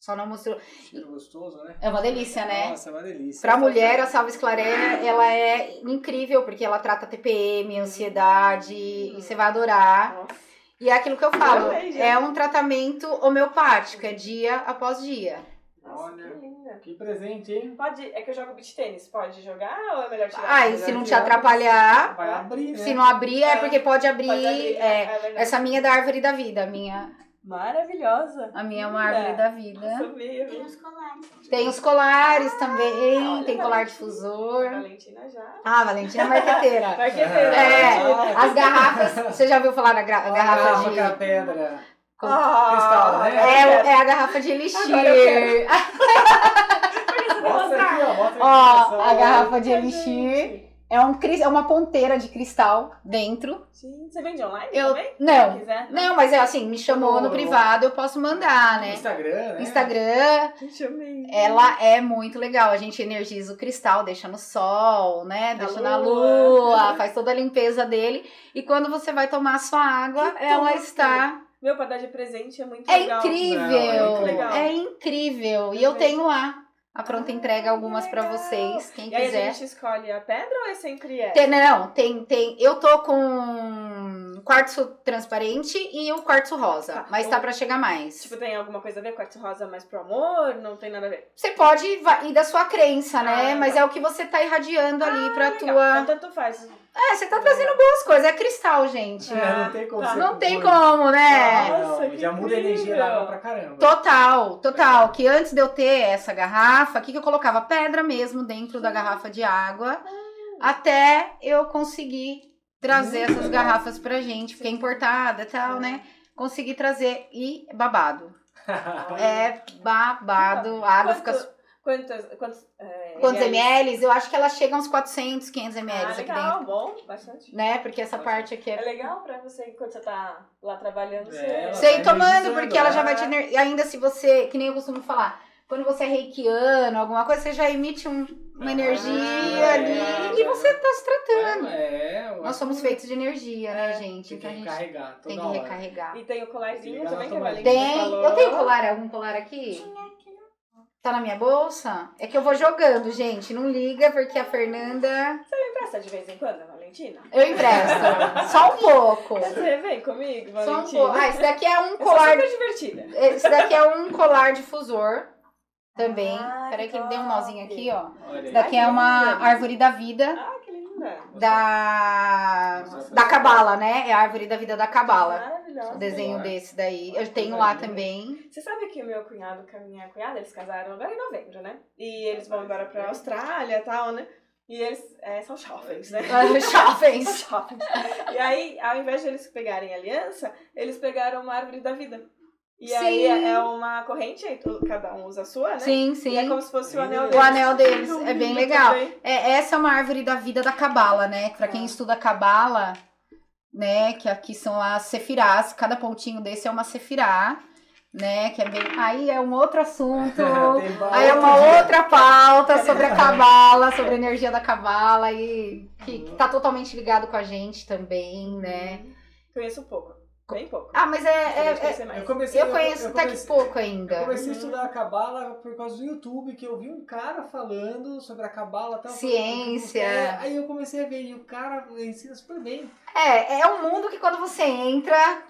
Speaker 2: Só não mistura.
Speaker 3: Cheiro gostoso, né?
Speaker 2: É uma delícia, né?
Speaker 3: Nossa, é uma delícia.
Speaker 2: Pra mulher, a salva esclareia, ela é incrível, porque ela trata TPM, ansiedade, e você vai adorar.
Speaker 1: Nossa.
Speaker 2: E é aquilo que eu falo,
Speaker 1: já.
Speaker 2: é um tratamento homeopático, é dia após dia.
Speaker 1: Nossa,
Speaker 3: Olha.
Speaker 1: que linda.
Speaker 3: Que presente, hein?
Speaker 1: Pode, é que eu jogo beach tênis. Pode jogar ou é melhor tirar?
Speaker 2: Ah, e se não te atrapalhar,
Speaker 3: Vai abrir, né?
Speaker 2: se não abrir, é
Speaker 1: É.
Speaker 2: porque pode abrir.
Speaker 1: Pode abrir,
Speaker 2: é,
Speaker 1: é verdade.
Speaker 2: essa minha é da árvore da vida, a minha,
Speaker 1: Maravilhosa.
Speaker 2: a minha é uma árvore da vida.
Speaker 5: Tem os colares.
Speaker 2: Tem os colares também,
Speaker 1: olha,
Speaker 2: tem colar difusor.
Speaker 1: Valentina já.
Speaker 2: Ah, Valentina é marqueteira.
Speaker 1: Marqueteira.
Speaker 2: É, as garrafas. Você já ouviu falar da gra- garrafa
Speaker 3: a
Speaker 2: de.
Speaker 3: pedra.
Speaker 1: Ah,
Speaker 3: Cristal, né?
Speaker 2: É, é a garrafa de
Speaker 1: Agora
Speaker 2: elixir.
Speaker 3: Mostra aqui, ó. Mostra
Speaker 2: Ó,
Speaker 3: aqui,
Speaker 2: a garrafa de elixir. É, um, é uma ponteira de cristal dentro.
Speaker 1: Gente, você vende online
Speaker 2: Eu-
Speaker 1: também?
Speaker 2: não.
Speaker 1: Se quiser.
Speaker 2: Não, mas é assim, me chamou no
Speaker 3: Oh.
Speaker 2: privado, eu posso mandar, né?
Speaker 3: Instagram, né?
Speaker 2: Instagram,
Speaker 1: Gente, amei.
Speaker 2: ela é muito legal. A gente energiza o cristal, deixa no sol, né?
Speaker 1: Na
Speaker 2: deixa na
Speaker 1: lua.
Speaker 2: lua, faz toda a limpeza dele. E quando você vai tomar a sua água,
Speaker 1: Que
Speaker 2: ela está.
Speaker 1: Meu, pra dar de presente é muito
Speaker 2: É
Speaker 1: legal.
Speaker 2: incrível!
Speaker 3: Não, é
Speaker 1: legal.
Speaker 2: É incrível. E eu tenho lá a pronta entrega, algumas pra
Speaker 1: legal.
Speaker 2: vocês, quem
Speaker 1: E aí a
Speaker 2: quiser.
Speaker 1: gente escolhe a pedra ou é sempre essa?
Speaker 2: Tem, não, tem, tem. Eu tô com quartzo transparente e o quartzo rosa.
Speaker 1: Tá,
Speaker 2: Mas
Speaker 1: o-
Speaker 2: tá pra chegar mais.
Speaker 1: Tipo, tem alguma coisa a ver? Quartzo rosa mais pro amor? Não tem nada a ver.
Speaker 2: Você pode ir da sua crença, né?
Speaker 1: Ah,
Speaker 2: Mas
Speaker 1: tá.
Speaker 2: é o que você tá irradiando ali pra
Speaker 1: Legal.
Speaker 2: tua.
Speaker 1: Então, tanto faz.
Speaker 2: É, você tá trazendo boas coisas. É cristal, gente.
Speaker 3: É, não tem como
Speaker 1: tá.
Speaker 3: ser
Speaker 2: Não tem como, né?
Speaker 1: Nossa,
Speaker 3: já muda a energia da água pra caramba.
Speaker 2: Total, total. Que antes de eu ter essa garrafa, o que, que eu colocava? Pedra mesmo dentro da garrafa de água. Até eu conseguir trazer essas garrafas pra gente, porque é importada e tal, né? Consegui trazer e babado. É babado, a água fica.
Speaker 1: Quanto- Quantas, quantos, é,
Speaker 2: Quantos
Speaker 1: ml?
Speaker 2: ml? Eu acho que ela chega a uns 400, 500 ml
Speaker 1: Ah,
Speaker 2: aqui
Speaker 1: legal,
Speaker 2: dentro.
Speaker 1: bom, bastante.
Speaker 2: Né? Porque essa parte aqui
Speaker 5: É
Speaker 2: é.
Speaker 5: legal pra você, quando você tá lá trabalhando, você...
Speaker 3: É,
Speaker 2: Você ir
Speaker 3: vai
Speaker 2: tomando, porque ela já
Speaker 3: é.
Speaker 2: vai te. ener- E ainda se você. Que nem eu costumo falar. Quando você é reikiano, alguma coisa, você já emite um- uma
Speaker 3: Ah,
Speaker 2: energia
Speaker 3: é,
Speaker 2: ali
Speaker 3: é,
Speaker 2: e você tá se tratando.
Speaker 3: É, eu
Speaker 2: Nós somos
Speaker 3: que
Speaker 2: feitos de energia, né,
Speaker 1: É,
Speaker 2: gente?
Speaker 3: Tem que
Speaker 2: Então a gente
Speaker 3: recarregar toda
Speaker 2: tem que
Speaker 3: hora.
Speaker 2: recarregar.
Speaker 1: E tem o colarzinho também, que a
Speaker 3: tomada.
Speaker 1: Valentina
Speaker 2: Tem.
Speaker 1: falou.
Speaker 2: Eu tenho colar, algum colar aqui? Tá na minha bolsa? É que eu vou jogando, gente. Não liga, porque a Fernanda.
Speaker 1: Você me empresta de vez em quando, Valentina?
Speaker 2: Eu empresto. Só um pouco.
Speaker 1: Você vem comigo,
Speaker 2: Só um
Speaker 1: Valentina?
Speaker 2: pouco. Ah, esse daqui é um
Speaker 1: Eu sou
Speaker 2: colar.
Speaker 1: super divertida.
Speaker 2: Esse daqui é um colar difusor também.
Speaker 5: Ah,
Speaker 2: Peraí que ele deu um nozinho aqui, ó. Esse daqui é uma árvore da vida
Speaker 1: Ah, que linda.
Speaker 2: da da cabala, né? É a árvore da vida da cabala.
Speaker 1: Maravilhosa.
Speaker 2: O desenho desse daí. Eu tenho lá também.
Speaker 1: Você sabe que o meu cunhado com a minha cunhada, eles casaram agora em novembro, né? E eles vão embora pra Austrália e tal, né? E eles é, são jovens, né? São jovens. E aí, ao invés de eles pegarem aliança, eles pegaram uma árvore da vida. E aí
Speaker 2: Sim.
Speaker 1: é uma corrente, aí tu- cada um usa a sua, né?
Speaker 2: Sim,
Speaker 1: E é
Speaker 2: sim.
Speaker 1: como se fosse o anel
Speaker 3: O
Speaker 1: deles.
Speaker 2: anel deles, é bem legal. É, essa é uma árvore da vida da cabala, né? Pra quem
Speaker 1: É.
Speaker 2: estuda cabala, né? Que aqui são as sefirás. Cada pontinho desse é uma sefirá, né? Que é bem. Aí é um outro assunto. Aí é uma outra pauta sobre a cabala, sobre a energia da cabala e que tá totalmente ligado com a gente também, né?
Speaker 1: Conheço pouco. Bem pouco.
Speaker 2: Ah, mas é. é- é-.
Speaker 3: Eu comecei,
Speaker 2: eu conheço
Speaker 3: eu
Speaker 2: até que pouco
Speaker 3: Eu
Speaker 2: ainda.
Speaker 3: comecei a estudar a cabala por causa do YouTube, que eu vi um cara falando sobre a cabala e tal.
Speaker 2: Ciência.
Speaker 3: É, aí eu comecei a ver, e o cara ensina super bem.
Speaker 2: É, é um mundo que quando você entra,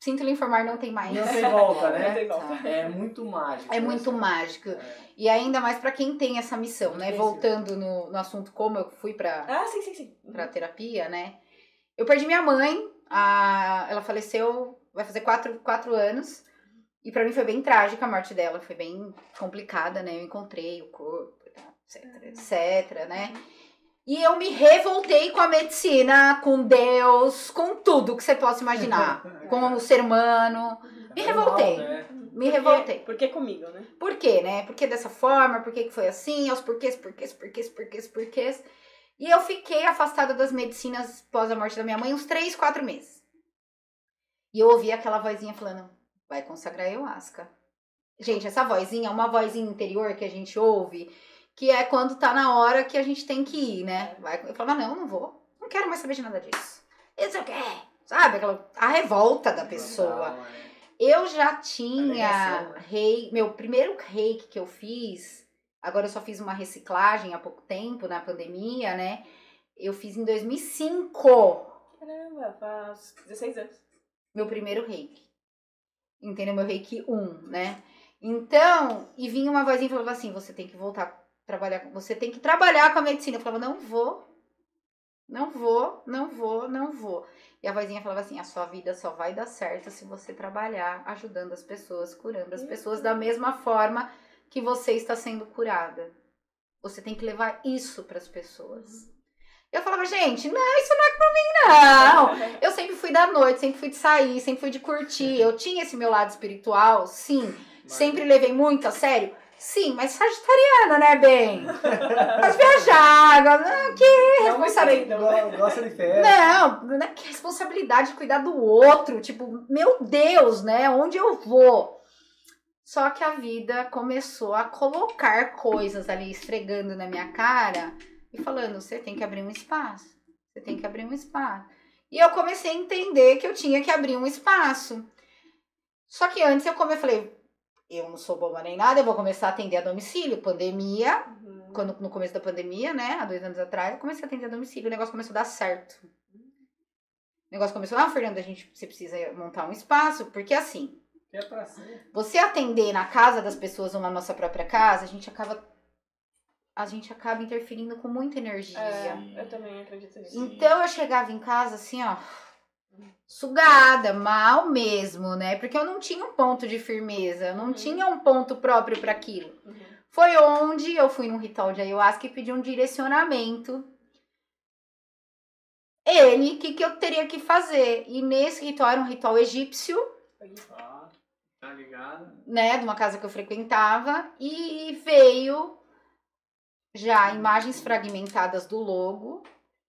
Speaker 2: sinto lhe informar, não tem mais.
Speaker 3: Não tem volta,
Speaker 1: Não
Speaker 3: né?
Speaker 1: tem volta.
Speaker 3: É muito mágico.
Speaker 2: É muito
Speaker 3: né?
Speaker 2: mágico.
Speaker 3: É.
Speaker 2: E ainda mais pra quem tem essa missão, né? Voltando no, no assunto como eu fui pra,
Speaker 1: Ah, sim, sim, sim.
Speaker 2: pra terapia, né? Eu perdi minha mãe, a, ela faleceu, vai fazer quatro, quatro anos. E pra mim foi bem trágica a morte dela, foi bem complicada, né? Eu encontrei o corpo, etc, etc, né? E eu me revoltei com a medicina, com Deus, com tudo que você possa imaginar. com o ser humano. Me
Speaker 3: É
Speaker 2: revoltei.
Speaker 3: né?
Speaker 2: Me revoltei.
Speaker 1: Por que comigo, né?
Speaker 2: Por quê, né? Por que dessa forma? Por que foi assim? Aos porquês, porquês, porquês, porquês, porquês. E eu fiquei afastada das medicinas pós a morte da minha mãe uns três, quatro meses. E eu ouvi aquela vozinha falando, vai consagrar ayahuasca. Gente, essa vozinha é uma vozinha interior que a gente ouve, que é quando tá na hora que a gente tem que ir, né? Vai, eu falava, não, não vou. Não quero mais saber de nada disso. Isso o quê? Sabe? Aquela, a revolta da pessoa.
Speaker 3: É.
Speaker 2: Eu já tinha
Speaker 3: né?
Speaker 2: rei, meu primeiro reiki que eu fiz, agora eu só fiz uma reciclagem há pouco tempo, na pandemia, né? Eu fiz em 2005,
Speaker 1: Caramba, faz 16 anos.
Speaker 2: meu primeiro reiki. Entendeu? Meu reiki 1, né? Então, e vinha uma vozinha e falava assim: você tem que voltar a trabalhar, você tem que trabalhar com a medicina. Eu falava: não vou, não vou, não vou, não vou. E a vozinha falava assim: a sua vida só vai dar certo se você trabalhar ajudando as pessoas, curando as pessoas da mesma forma que você está sendo curada. Você tem que levar isso para as pessoas. Eu falava, gente, não, isso não é pra mim, não. Eu sempre fui da noite, sempre fui de sair, sempre fui de curtir. Eu tinha esse meu lado espiritual, sim.
Speaker 3: Mas-
Speaker 2: Sempre levei muito a sério? Sim, mas sagitariana, né, bem? Mas viajar, que
Speaker 1: Não
Speaker 2: responsabilidade.
Speaker 3: Go- Gosta de.
Speaker 2: Não, não é que responsabilidade de cuidar do outro. Tipo, meu Deus, né? Onde eu vou? Só que a vida começou a colocar coisas ali esfregando na minha cara e falando: você tem que abrir um espaço. Você tem que abrir um espaço. E eu comecei a entender que eu tinha que abrir um espaço. Só que antes eu come, eu falei: eu não sou boba nem nada, eu vou começar a atender a domicílio. Pandemia,
Speaker 1: Uhum.
Speaker 2: quando no começo da pandemia, né, há dois anos atrás, eu comecei a atender a domicílio, o negócio começou a dar certo. O negócio começou, ah, Fernanda, a gente, você precisa montar um espaço, porque assim,
Speaker 3: é pra ser.
Speaker 2: você atender na casa das pessoas ou na nossa própria casa, a gente acaba a gente acaba interferindo com muita energia.
Speaker 5: É, eu também acredito nisso.
Speaker 2: Então eu chegava em casa assim, ó, sugada, mal mesmo, né? Porque eu não tinha um ponto de firmeza, eu não
Speaker 5: Uhum.
Speaker 2: tinha um ponto próprio para aquilo.
Speaker 5: Uhum.
Speaker 2: Foi onde eu fui num ritual de ayahuasca e pedi um direcionamento. Ele, o que, que eu teria que fazer? E nesse ritual era um ritual egípcio,
Speaker 3: tá ligado?
Speaker 2: né, de uma casa que eu frequentava, e veio já imagens fragmentadas do logo.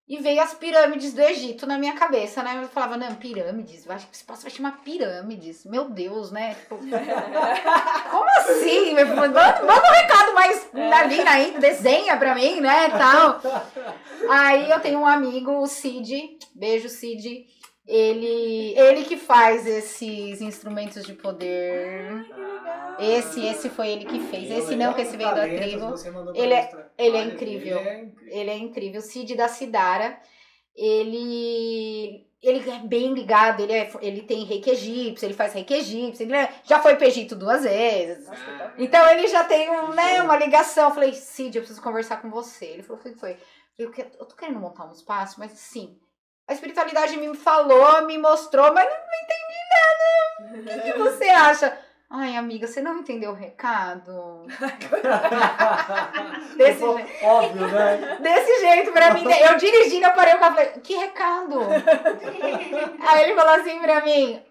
Speaker 2: E veio as pirâmides do Egito na minha cabeça, né? Eu falava, não, pirâmides, eu acho que esse espaço vai chamar pirâmides. Meu Deus, né? Tipo, como assim? Manda, manda um recado mais ali aí, desenha pra mim, né? Tal. Aí eu tenho um amigo, o Cid, beijo Cid. Ele, ele que faz esses instrumentos de poder. Esse, esse foi ele que fez. Esse não, que esse veio da tribo. Ele é- ele é incrível.
Speaker 3: Ele é incrível.
Speaker 2: Ele é incrível. Cid da Sidara. Ele. Ele é bem ligado, ele, é, ele tem reiki egípcio, ele faz reiki egípcio, ele é- já foi pro Egito duas vezes.
Speaker 5: Nossa, top.
Speaker 2: Então ele já tem um, né, uma ligação. Eu falei, Cid, eu preciso conversar com você. Ele falou, foi, foi. Eu, eu tô querendo montar um espaço, mas sim. A espiritualidade me falou, me mostrou, mas não, entendi nada. O que, que você acha? Ai, amiga, você não entendeu o recado? Desse jeito.
Speaker 3: Óbvio, né?
Speaker 2: Desse jeito pra mim. Eu dirigindo, eu parei o carro e falei, que recado? Aí ele falou assim pra mim,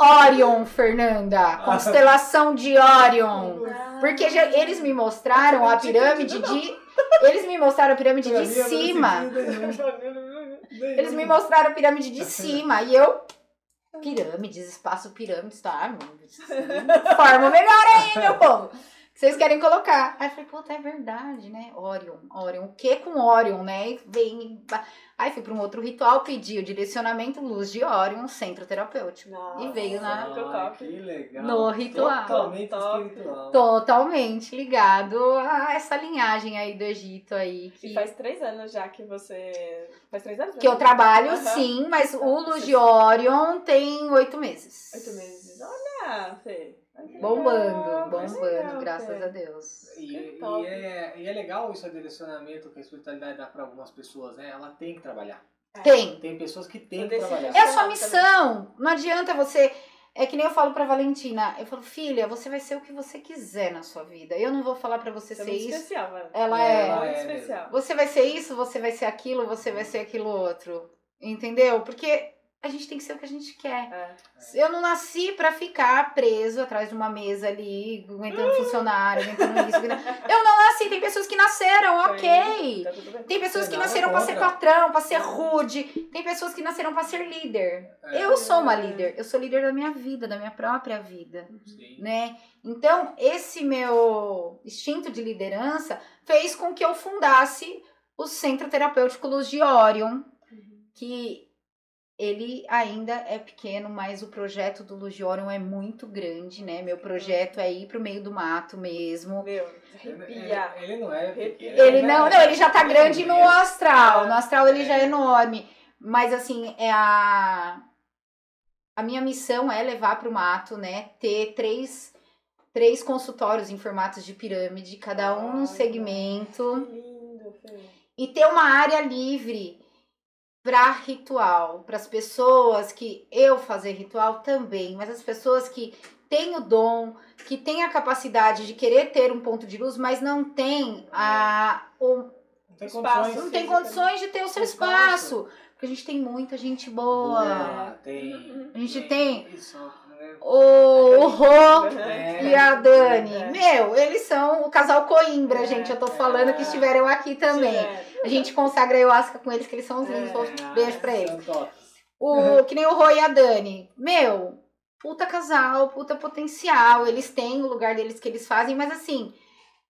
Speaker 2: Orion, Fernanda, constelação de Orion. Porque já- eles me mostraram a pirâmide de... Eles me mostraram a pirâmide de cima. Eles me mostraram a pirâmide de cima. E eu... Pirâmides, espaço pirâmides, tá? Forma melhor aí, meu povo. Vocês querem colocar. Aí eu falei, puta, é verdade, né? Orion, Orion. O que com Orion, né? E Vem. Aí fui para um outro ritual, pedi o direcionamento Luz de Orion, centro terapêutico.
Speaker 5: Nossa,
Speaker 2: E veio na-
Speaker 3: Ai, que legal.
Speaker 2: No ritual.
Speaker 3: Totalmente espiritual.
Speaker 2: Totalmente ligado a essa linhagem aí do Egito aí.
Speaker 5: E
Speaker 2: Que,
Speaker 5: faz três anos já que você. Faz três anos?
Speaker 2: que eu
Speaker 5: né?
Speaker 2: trabalho,
Speaker 5: Aham.
Speaker 2: sim, mas o Luz de Orion tem oito meses.
Speaker 5: Oito meses. Olha, Fê.
Speaker 2: Bombando, bombando,
Speaker 5: legal,
Speaker 2: graças a Deus.
Speaker 3: E, e é, e é legal isso, o direcionamento que a espiritualidade dá para algumas pessoas, né? Ela tem que trabalhar.
Speaker 2: Tem.
Speaker 3: Tem pessoas que têm que trabalhar.
Speaker 2: É a sua missão. Não adianta você. É que nem eu falo pra Valentina. Eu falo, filha, você vai ser o que você quiser na sua vida. Eu não vou falar pra você
Speaker 5: Você é
Speaker 2: ser
Speaker 5: muito
Speaker 2: isso.
Speaker 5: especial, mano.
Speaker 2: Ela
Speaker 3: É,
Speaker 2: é.
Speaker 3: ela
Speaker 5: Muito
Speaker 3: é
Speaker 5: especial.
Speaker 2: Você vai ser isso, você vai ser aquilo, você vai ser aquilo outro. Entendeu? Porque a gente tem que ser o que a gente quer.
Speaker 5: É.
Speaker 2: Eu não nasci pra ficar preso atrás de uma mesa ali, aguentando funcionário, aguentando isso. Eu não nasci. Tem pessoas que nasceram, ok.
Speaker 5: Tá tudo bem.
Speaker 2: Tem pessoas que
Speaker 3: Nada
Speaker 2: nasceram pra ser patrão, pra ser rude. Tem pessoas que nasceram pra ser líder.
Speaker 3: É,
Speaker 2: Eu sou uma líder. Eu sou líder da minha vida, da minha própria vida,
Speaker 3: sim.
Speaker 2: né? Então, esse meu instinto de liderança fez com que eu fundasse o Centro Terapêutico Luz de Orion, que ele ainda é pequeno, mas o projeto do Orion é muito grande, né? Meu projeto é ir pro meio do mato mesmo.
Speaker 5: Meu,
Speaker 3: Ele,
Speaker 5: arrepia.
Speaker 3: ele não é pequeno.
Speaker 2: Ele não, não, ele já tá grande no astral.
Speaker 5: É.
Speaker 2: No astral ele já é enorme. Mas assim, é a a minha missão é levar pro mato, né? Ter três três consultórios em formatos de pirâmide, cada um num segmento
Speaker 5: Que lindo, Fê.
Speaker 2: e ter uma área livre para ritual, para as pessoas que eu fazer ritual também, mas as pessoas que têm o dom, que têm a capacidade de querer ter um ponto de luz, mas não tem a o,
Speaker 3: Não tem
Speaker 5: Espaço.
Speaker 3: condições.
Speaker 2: não tem condições de ter o seu
Speaker 3: Espaço.
Speaker 2: espaço, porque a gente tem muita gente boa.
Speaker 3: Boa, tem.
Speaker 2: A gente tem
Speaker 3: Isso, né?
Speaker 2: o, o Rô
Speaker 3: É.
Speaker 2: e a Dani.
Speaker 5: É.
Speaker 2: Meu, eles são o casal Coimbra,
Speaker 5: É.
Speaker 2: gente. Eu tô falando que estiveram aqui também.
Speaker 5: É.
Speaker 2: A gente consagra a ayahuasca com eles, que eles são os lindos.
Speaker 3: É,
Speaker 2: Beijo pra eles. O, que nem o Rô e a Dani. Meu, puta casal, puta potencial. Eles têm o lugar deles que eles fazem, mas assim,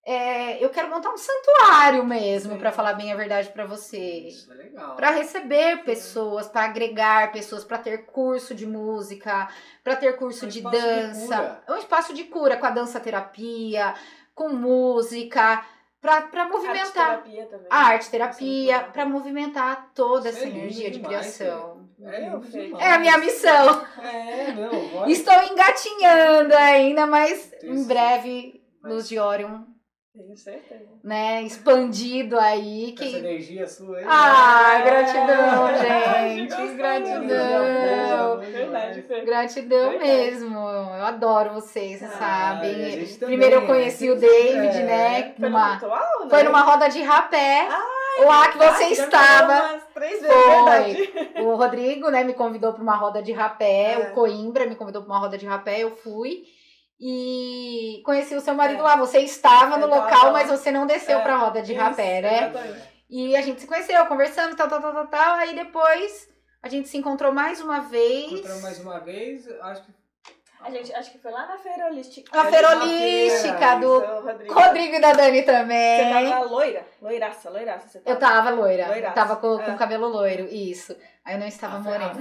Speaker 2: é, eu quero montar um santuário mesmo, pra falar bem a verdade pra vocês.
Speaker 3: Isso é legal.
Speaker 2: Pra receber pessoas, pra agregar pessoas, pra ter curso de música, pra ter curso
Speaker 3: Um
Speaker 2: de
Speaker 3: de
Speaker 2: dança.
Speaker 3: cura.
Speaker 2: É um espaço de cura com a dança terapia, com música, pra, pra movimentar.
Speaker 5: Arte-terapia também.
Speaker 2: A arte terapia, pra movimentar toda essa
Speaker 3: Isso é lindo
Speaker 2: energia de
Speaker 3: demais,
Speaker 2: criação.
Speaker 3: É.
Speaker 2: É a minha missão.
Speaker 3: É, não.
Speaker 2: Estou engatinhando ainda, mas em
Speaker 3: Isso.
Speaker 2: breve,
Speaker 3: Mas-
Speaker 2: Luz de Orion,
Speaker 5: Tenho certeza.
Speaker 2: né, expandido aí.
Speaker 3: Com essa
Speaker 2: Que...
Speaker 3: energia sua aí.
Speaker 2: Ai,
Speaker 3: É.
Speaker 2: gratidão,
Speaker 5: Ai,
Speaker 2: gente. Gratidão.
Speaker 5: Verdade, Fê.
Speaker 2: Gratidão
Speaker 5: Verdade.
Speaker 2: mesmo. Eu adoro vocês, vocês
Speaker 5: Ah,
Speaker 2: sabem. Primeiro eu
Speaker 3: né?
Speaker 2: conheci o David,
Speaker 3: É.
Speaker 2: né?
Speaker 5: Foi no
Speaker 2: Numa...
Speaker 5: ritual, né?
Speaker 2: Foi numa roda de rapé. lá que
Speaker 5: Ah,
Speaker 2: você
Speaker 5: já
Speaker 2: estava.
Speaker 5: vezes,
Speaker 2: Foi. O Rodrigo, né, me convidou para uma roda de rapé.
Speaker 5: É.
Speaker 2: O Coimbra me convidou para uma roda de rapé. Eu fui. E conheci o seu marido
Speaker 5: É.
Speaker 2: lá. Você estava no
Speaker 5: tava
Speaker 2: local,
Speaker 5: lá.
Speaker 2: mas você não desceu
Speaker 5: É,
Speaker 2: pra roda de
Speaker 5: Isso,
Speaker 2: rapé, né?
Speaker 5: exatamente.
Speaker 2: E a gente se conheceu, conversando, tal, tal, tal, tal, tal. Aí depois a gente se encontrou mais uma vez.
Speaker 3: Encontramos mais uma vez, acho que
Speaker 5: A gente, acho que foi lá na feira holística.
Speaker 2: Na feira holística do
Speaker 5: Rodrigo.
Speaker 2: Rodrigo e da Dani
Speaker 5: Você
Speaker 2: também.
Speaker 5: tava loira? Loiraça, loiraça. Você
Speaker 2: Eu tava loira.
Speaker 5: Loiraça.
Speaker 2: Eu tava com, com
Speaker 5: É.
Speaker 2: cabelo loiro, isso. Aí eu não estava
Speaker 3: a
Speaker 2: morena.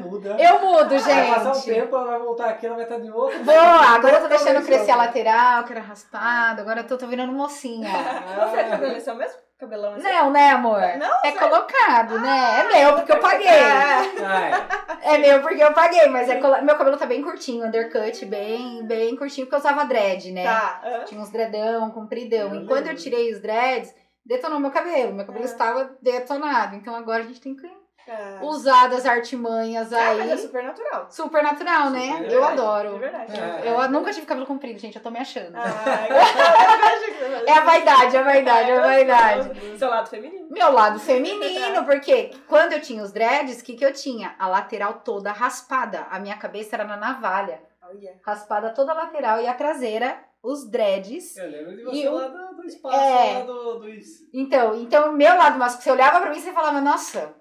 Speaker 3: Muda.
Speaker 2: Eu mudo,
Speaker 3: Vai passar um
Speaker 2: gente.
Speaker 3: tempo, ela vai voltar aqui, ela vai estar de novo.
Speaker 2: Boa, agora eu tô deixando crescer a lateral, que era raspado, agora eu tô, tô virando mocinha.
Speaker 5: Você é cabelo mesmo? Cabelão assim?
Speaker 2: Não, né, amor?
Speaker 5: Não,
Speaker 2: É
Speaker 5: sério?
Speaker 2: colocado, né? É meu, porque eu paguei.
Speaker 5: É.
Speaker 2: É meu, porque eu paguei, mas é colo- meu cabelo tá bem curtinho, undercut, bem, bem curtinho, porque eu usava dread, né?
Speaker 5: Tá.
Speaker 2: Tinha uns dreadão, compridão.
Speaker 3: Eu
Speaker 2: e quando eu
Speaker 3: lembro.
Speaker 2: tirei os dreads, detonou meu cabelo. Meu cabelo
Speaker 5: É.
Speaker 2: estava detonado. Então agora a gente tem que
Speaker 5: É.
Speaker 2: usar das artimanhas
Speaker 5: Ah, mas é
Speaker 2: aí.
Speaker 5: super natural.
Speaker 2: Super natural, né?
Speaker 3: Super
Speaker 2: Eu
Speaker 5: verdade,
Speaker 2: adoro.
Speaker 5: De verdade.
Speaker 3: É.
Speaker 2: Eu nunca tive cabelo comprido, gente. Eu tô me achando.
Speaker 5: Eu
Speaker 2: É a vaidade, é a vaidade, é a vaidade.
Speaker 5: Seu lado feminino.
Speaker 2: Meu lado feminino, porque quando eu tinha os dreads, o que, que eu tinha? A lateral toda raspada. A minha cabeça era na navalha.
Speaker 5: Olha.
Speaker 2: Raspada toda a lateral e a traseira, os dreads.
Speaker 3: eu lembro de você
Speaker 2: E eu-
Speaker 3: lá do, do espaço,
Speaker 2: É.
Speaker 3: lá do, do isso.
Speaker 2: Então, então, meu lado masculino, você olhava pra mim e você falava, nossa,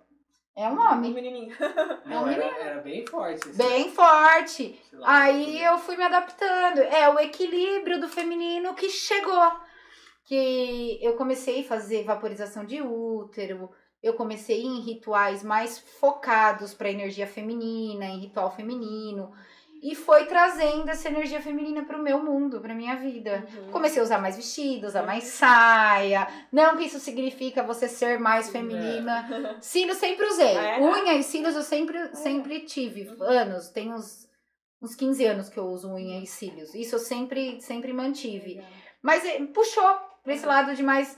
Speaker 2: é um
Speaker 5: Um
Speaker 2: homem.
Speaker 5: menininho.
Speaker 3: Não,
Speaker 2: um
Speaker 3: era, era bem forte. esse-
Speaker 2: Bem forte. Aí eu fui me adaptando. É o equilíbrio do feminino que chegou. Que eu comecei a fazer vaporização de útero. Eu comecei em rituais mais focados para energia feminina, em ritual feminino. E foi trazendo essa energia feminina para o meu mundo, para minha vida.
Speaker 5: Uhum.
Speaker 2: Comecei a usar mais vestido, usar mais saia. Não que isso significa você ser mais
Speaker 3: É.
Speaker 2: feminina. Cílios sempre usei.
Speaker 5: É?
Speaker 2: Unha e cílios eu sempre, sempre tive. Anos. Tem uns, uns 15 anos que eu uso unha e cílios. Isso eu sempre, sempre mantive. Mas eh, puxou pra esse lado de mais.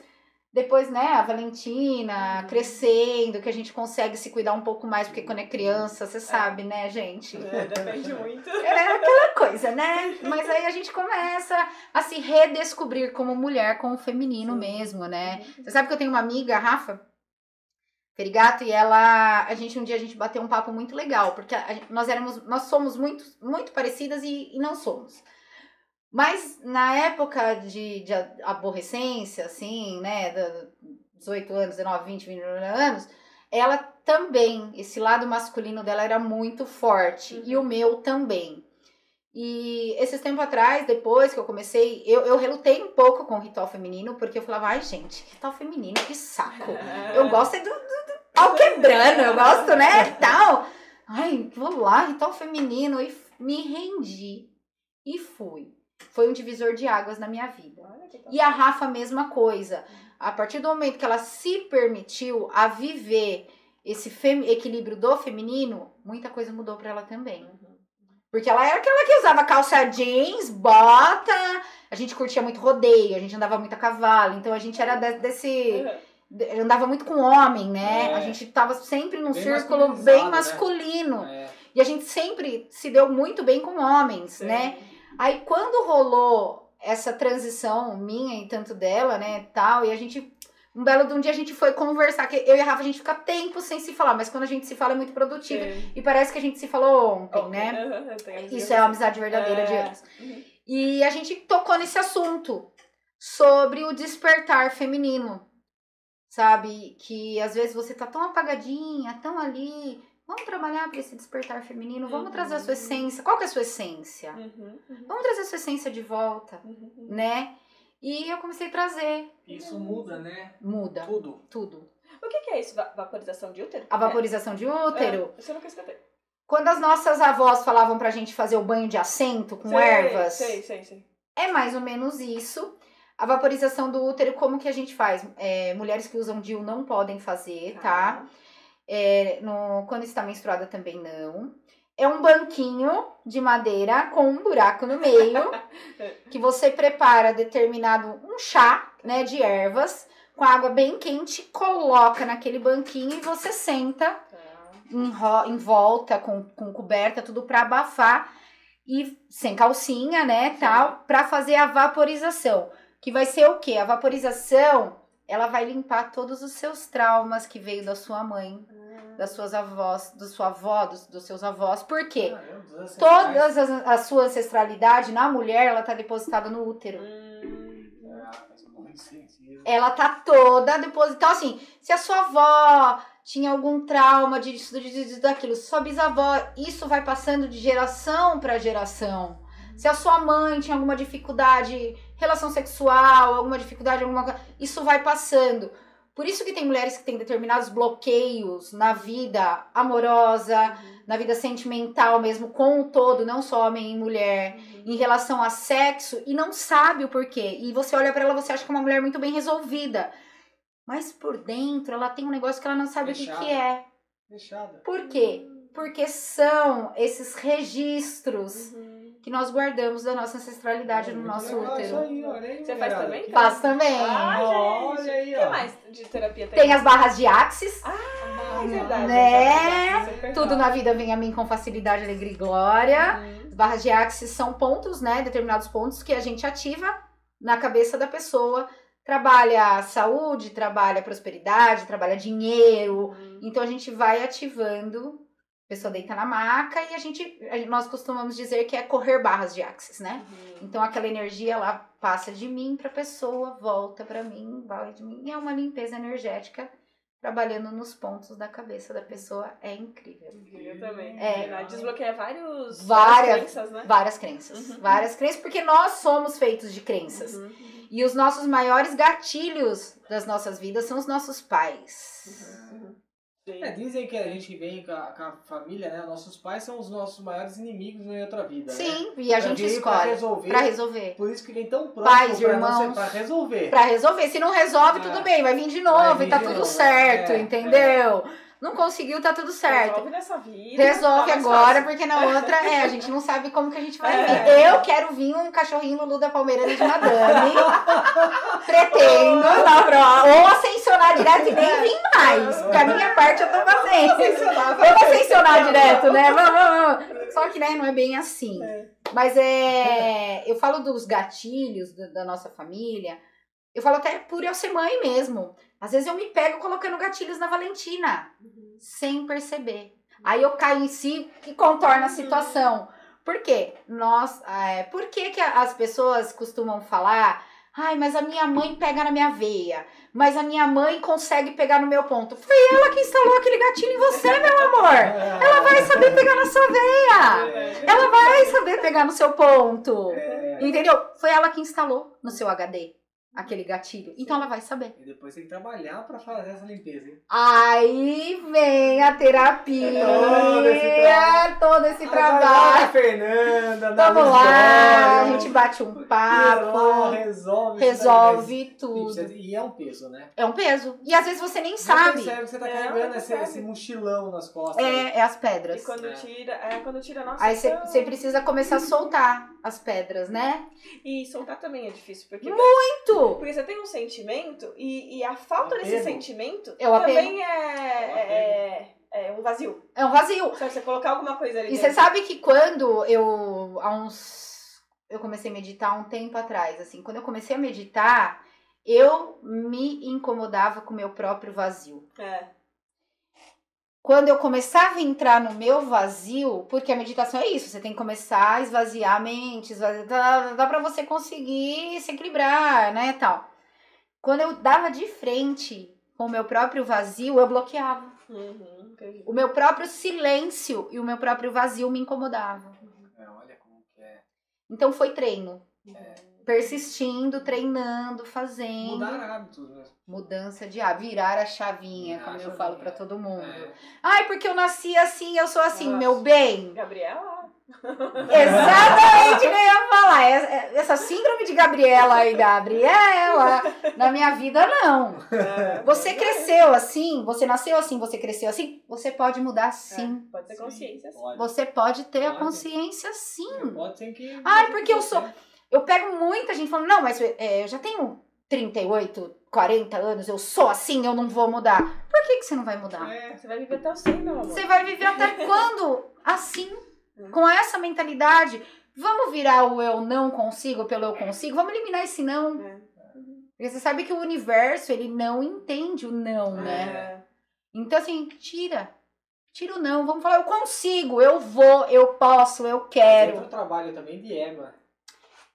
Speaker 2: Depois, né, a Valentina crescendo, que a gente consegue se cuidar um pouco mais, porque quando é criança, você sabe, né, gente?
Speaker 5: É, depende muito.
Speaker 2: É aquela coisa, né? Mas aí a gente começa a se redescobrir como mulher, como feminino
Speaker 5: Sim.
Speaker 2: mesmo, né? Você sabe que eu tenho uma amiga, a Rafa Perigato, e ela, a gente um dia a gente bateu um papo muito legal, porque a gente- nós éramos, nós somos muito, muito parecidas e, e não somos. Mas na época de, de aborrecência, assim, né, da- 18 anos, 19, 20, 20 anos, ela também, esse lado masculino dela era muito forte,
Speaker 5: Uhum.
Speaker 2: e o meu também. E esses tempos atrás, depois que eu comecei, eu, eu relutei um pouco com o ritual feminino, porque eu falava, ai gente, ritual feminino, que saco. Eu gosto é do, do, do pau quebrando, eu gosto, né, tal. Ai, vou lá, ritual feminino, e me rendi. E fui. Foi um divisor de águas na minha vida. E a Rafa, a mesma coisa. A partir do momento que ela se permitiu a viver esse equilíbrio do feminino, muita coisa mudou pra ela também.
Speaker 5: Uhum.
Speaker 2: Porque ela era aquela que usava calça jeans, bota, a gente curtia muito rodeio, a gente andava muito a cavalo, então a gente era de- desse.
Speaker 5: Uhum.
Speaker 2: andava muito com homem, né?
Speaker 3: É.
Speaker 2: A gente tava sempre num
Speaker 3: Bem
Speaker 2: círculo bem
Speaker 3: né?
Speaker 2: masculino.
Speaker 3: É.
Speaker 2: E a gente sempre se deu muito bem com homens, né? Aí quando rolou essa transição minha e tanto dela, né, tal, e a gente um belo de um dia a gente foi conversar, que eu e a Rafa a gente fica tempo sem se falar, mas quando a gente se fala é muito produtivo
Speaker 5: Sim.
Speaker 2: e parece que a gente se falou ontem, né?
Speaker 5: Eu tenho
Speaker 2: Isso é uma amizade verdadeira de
Speaker 5: É.
Speaker 2: anos.
Speaker 5: Uhum.
Speaker 2: E a gente tocou nesse assunto sobre o despertar feminino. Sabe? Que às vezes você tá tão apagadinha, tão ali. Vamos trabalhar para esse despertar feminino, vamos
Speaker 5: Uhum.
Speaker 2: trazer a sua essência. Qual que é a sua essência?
Speaker 5: Uhum, uhum,
Speaker 2: Vamos trazer a sua essência de volta,
Speaker 5: uhum, uhum.
Speaker 2: né? E eu comecei a trazer.
Speaker 3: Isso muda, né?
Speaker 2: Muda
Speaker 3: Tudo.
Speaker 2: tudo.
Speaker 5: O que que é isso? Va- Vaporização de útero?
Speaker 2: A vaporização de útero.
Speaker 5: É, isso eu nunca escutei.
Speaker 2: Quando as nossas avós falavam pra gente fazer o banho de assento com
Speaker 5: Sei,
Speaker 2: ervas,
Speaker 5: Sei, sei, sei.
Speaker 2: É mais ou menos isso. A vaporização do útero, como que a gente faz? É, mulheres que usam DIU não podem fazer, tá? É, no, quando está menstruada também não. É um banquinho de madeira com um buraco no meio, que você prepara determinado um chá, né, de ervas, com água bem quente, coloca naquele banquinho e você senta
Speaker 1: Tá.
Speaker 2: em, em volta, com, com coberta, tudo para abafar e sem calcinha, né, tal, para fazer a vaporização. Que vai ser o quê? A vaporização, ela vai limpar todos os seus traumas que veio da sua mãe, das suas avós, da sua avó, dos, dos seus avós. Por quê?
Speaker 3: Ancestrais.
Speaker 2: Todas as, a sua ancestralidade na mulher, ela tá depositada no útero.
Speaker 1: Hum,
Speaker 3: Ah,
Speaker 2: ela tá toda depositada. Então, assim, se a sua avó tinha algum trauma disso, disso, disso, daquilo, sua bisavó, isso vai passando de geração para geração. Se a sua mãe tinha alguma dificuldade, relação sexual, alguma dificuldade, alguma coisa, isso vai passando. Por isso que tem mulheres que têm determinados bloqueios na vida amorosa, na vida sentimental mesmo, com o todo, não só homem e mulher em relação a sexo e não sabe o porquê. E você olha pra ela, você acha que é uma mulher muito bem resolvida. Mas por dentro ela tem um negócio que ela não sabe o que,
Speaker 3: Fechada.
Speaker 2: que é.
Speaker 3: Fechada.
Speaker 2: Por quê? Porque são esses registros
Speaker 1: Uhum.
Speaker 2: Que nós guardamos da nossa ancestralidade no
Speaker 3: Muito
Speaker 2: nosso
Speaker 3: legal Isso
Speaker 2: útero.
Speaker 3: aí, olha aí,
Speaker 1: Você faz também?
Speaker 3: que-
Speaker 2: Faço também.
Speaker 1: Ah,
Speaker 3: Olha
Speaker 1: gente.
Speaker 3: aí,
Speaker 1: O que
Speaker 3: ó.
Speaker 1: mais de terapia tem?
Speaker 2: Tem as barras de axis.
Speaker 1: Ah, é verdade.
Speaker 2: Né?
Speaker 1: Super
Speaker 2: Tudo na vida vem a mim com facilidade, alegria e glória.
Speaker 1: Uhum.
Speaker 2: As barras de axis são pontos, né? Determinados pontos que a gente ativa na cabeça da pessoa. Trabalha saúde, trabalha prosperidade, trabalha dinheiro.
Speaker 1: Uhum.
Speaker 2: Então a gente vai ativando. A pessoa deita na maca e a gente, nós costumamos dizer que é correr barras de axis, né?
Speaker 1: Uhum.
Speaker 2: Então aquela energia ela passa de mim para a pessoa, volta para mim, vai de mim. E é uma limpeza energética trabalhando nos pontos da cabeça da pessoa. É incrível.
Speaker 1: Eu também.
Speaker 2: É.
Speaker 1: Verdade, Desbloqueia vários,
Speaker 2: Várias-
Speaker 1: crenças, né?
Speaker 2: Várias crenças.
Speaker 1: Uhum.
Speaker 2: Várias crenças, porque nós somos feitos de crenças.
Speaker 1: Uhum.
Speaker 2: E os nossos maiores gatilhos das nossas vidas são os nossos pais.
Speaker 3: É, dizem que a gente vem com a, com a família, né? Nossos pais são os nossos maiores inimigos em outra vida. né?
Speaker 2: Sim, e a
Speaker 3: Pra
Speaker 2: gente
Speaker 3: vir Pra
Speaker 2: escolhe
Speaker 3: resolver.
Speaker 2: pra resolver.
Speaker 3: Por isso que vem tão próximo
Speaker 2: Pais,
Speaker 3: pra, não ser-
Speaker 2: irmãos.
Speaker 3: pra resolver.
Speaker 2: Pra resolver. Se não resolve,
Speaker 3: Ah.
Speaker 2: tudo bem, vai vir de novo
Speaker 3: vir
Speaker 2: e tá tudo
Speaker 3: novo.
Speaker 2: certo,
Speaker 3: É,
Speaker 2: entendeu? Não conseguiu, tá tudo certo.
Speaker 1: Resolve nessa vida.
Speaker 2: Resolve
Speaker 1: tá
Speaker 2: agora, porque na outra, é, a gente não sabe como que a gente vai
Speaker 1: É.
Speaker 2: vir. Eu quero vir um cachorrinho Lulu da Palmeirana de Madame. Pretendo. Ou ascensionar direto e nem vir mais. Porque a minha parte eu tô fazendo. Vamos ascensionar direto, né? Vamos, vamos, vamos. Só que, né, não é bem assim.
Speaker 1: É.
Speaker 2: Mas é. Eu falo dos gatilhos da nossa família. Eu falo até por eu ser mãe mesmo. Às vezes eu me pego colocando gatilhos na Valentina,
Speaker 1: Uhum.
Speaker 2: sem perceber. Aí eu caio em si e contorno a situação. Por quê? Nós, é, por que, que as pessoas costumam falar? Ai, mas a minha mãe pega na minha veia. Mas a minha mãe consegue pegar no meu ponto. Foi ela que instalou aquele gatilho em você, meu amor. Ela vai saber pegar na sua veia.
Speaker 3: É,
Speaker 2: Ela vai saber pegar no seu ponto.
Speaker 3: é.
Speaker 2: Entendeu? Foi ela que instalou no seu HD aquele gatilho. Então ela vai saber.
Speaker 3: E depois tem que trabalhar pra fazer essa limpeza, hein?
Speaker 2: Aí vem a terapia,
Speaker 3: Todo esse trabalho.
Speaker 2: todo esse trabalho.
Speaker 3: a Fernanda, na
Speaker 2: Vamos lá, a gente bate um
Speaker 3: lá,
Speaker 2: papo,
Speaker 3: resolve. isso
Speaker 2: resolve tudo.
Speaker 3: E é um peso, né?
Speaker 2: É um peso. E às vezes você nem sabe.
Speaker 3: percebe que você tá
Speaker 1: É,
Speaker 3: carregando
Speaker 1: não
Speaker 3: esse,
Speaker 1: percebe.
Speaker 3: esse mochilão nas costas.
Speaker 2: É, é as pedras.
Speaker 1: E quando
Speaker 3: É.
Speaker 1: tira, é quando tira, nossa.
Speaker 2: Aí você
Speaker 1: então-
Speaker 2: você precisa começar a soltar as pedras, né?
Speaker 1: E soltar também é difícil, porque
Speaker 2: Muito!
Speaker 1: Porque você tem um sentimento e, e a falta
Speaker 3: Apego.
Speaker 1: desse sentimento
Speaker 2: É apego.
Speaker 1: também é, é, é um vazio.
Speaker 2: É um vazio.
Speaker 1: Só você colocar alguma coisa ali
Speaker 2: E você
Speaker 1: dentro.
Speaker 2: sabe que quando eu, há uns. Eu comecei a meditar há um tempo atrás, assim, quando eu comecei a meditar, eu me incomodava com o meu próprio vazio.
Speaker 1: É.
Speaker 2: Quando eu começava a entrar no meu vazio, porque a meditação é isso, você tem que começar a esvaziar a mente, esvaziar, dá, dá pra você conseguir se equilibrar, né, tal. Quando eu dava de frente com o meu próprio vazio, eu bloqueava.
Speaker 1: Uhum.
Speaker 2: O meu próprio silêncio e o meu próprio vazio me incomodavam.
Speaker 3: É, olha como que é.
Speaker 2: Então foi treino.
Speaker 1: Uhum.
Speaker 2: Persistindo, treinando, fazendo.
Speaker 3: Mudar hábitos mesmo.
Speaker 2: Mudança de ah, virar a chavinha,
Speaker 3: Virar
Speaker 2: como
Speaker 3: a
Speaker 2: eu
Speaker 3: chavinha,
Speaker 2: falo pra todo mundo.
Speaker 3: É.
Speaker 2: Ai, porque eu nasci assim, eu sou assim,
Speaker 3: Nossa.
Speaker 2: meu bem.
Speaker 1: Gabriela,
Speaker 2: Exatamente o que eu ia falar. Essa- Essa síndrome de Gabriela e Gabriela, na minha vida, não.
Speaker 1: É,
Speaker 2: Você cresceu assim, você nasceu assim, você cresceu assim, você pode mudar sim.
Speaker 1: Pode ter consciência. sim.
Speaker 3: Pode.
Speaker 2: Você pode ter a
Speaker 3: Pode.
Speaker 2: consciência sim.
Speaker 3: Pode ser que.
Speaker 2: Ai, porque eu sou. Eu pego muita gente falando, não, mas é, eu já tenho 38, 40 anos, eu sou assim, eu não vou mudar. Por que, que você não vai mudar?
Speaker 3: É,
Speaker 1: Você vai viver até o 100, meu amor.
Speaker 2: Você vai viver até quando? Assim, com essa mentalidade. Vamos virar o eu não consigo pelo eu consigo? Vamos eliminar esse não.
Speaker 1: É.
Speaker 2: Porque você sabe que o universo, ele não entende o não, né?
Speaker 1: É.
Speaker 2: Então, assim, tira. Tira o não. Vamos falar, eu consigo, eu vou, eu posso, eu quero.
Speaker 3: Tem um trabalho também de ego.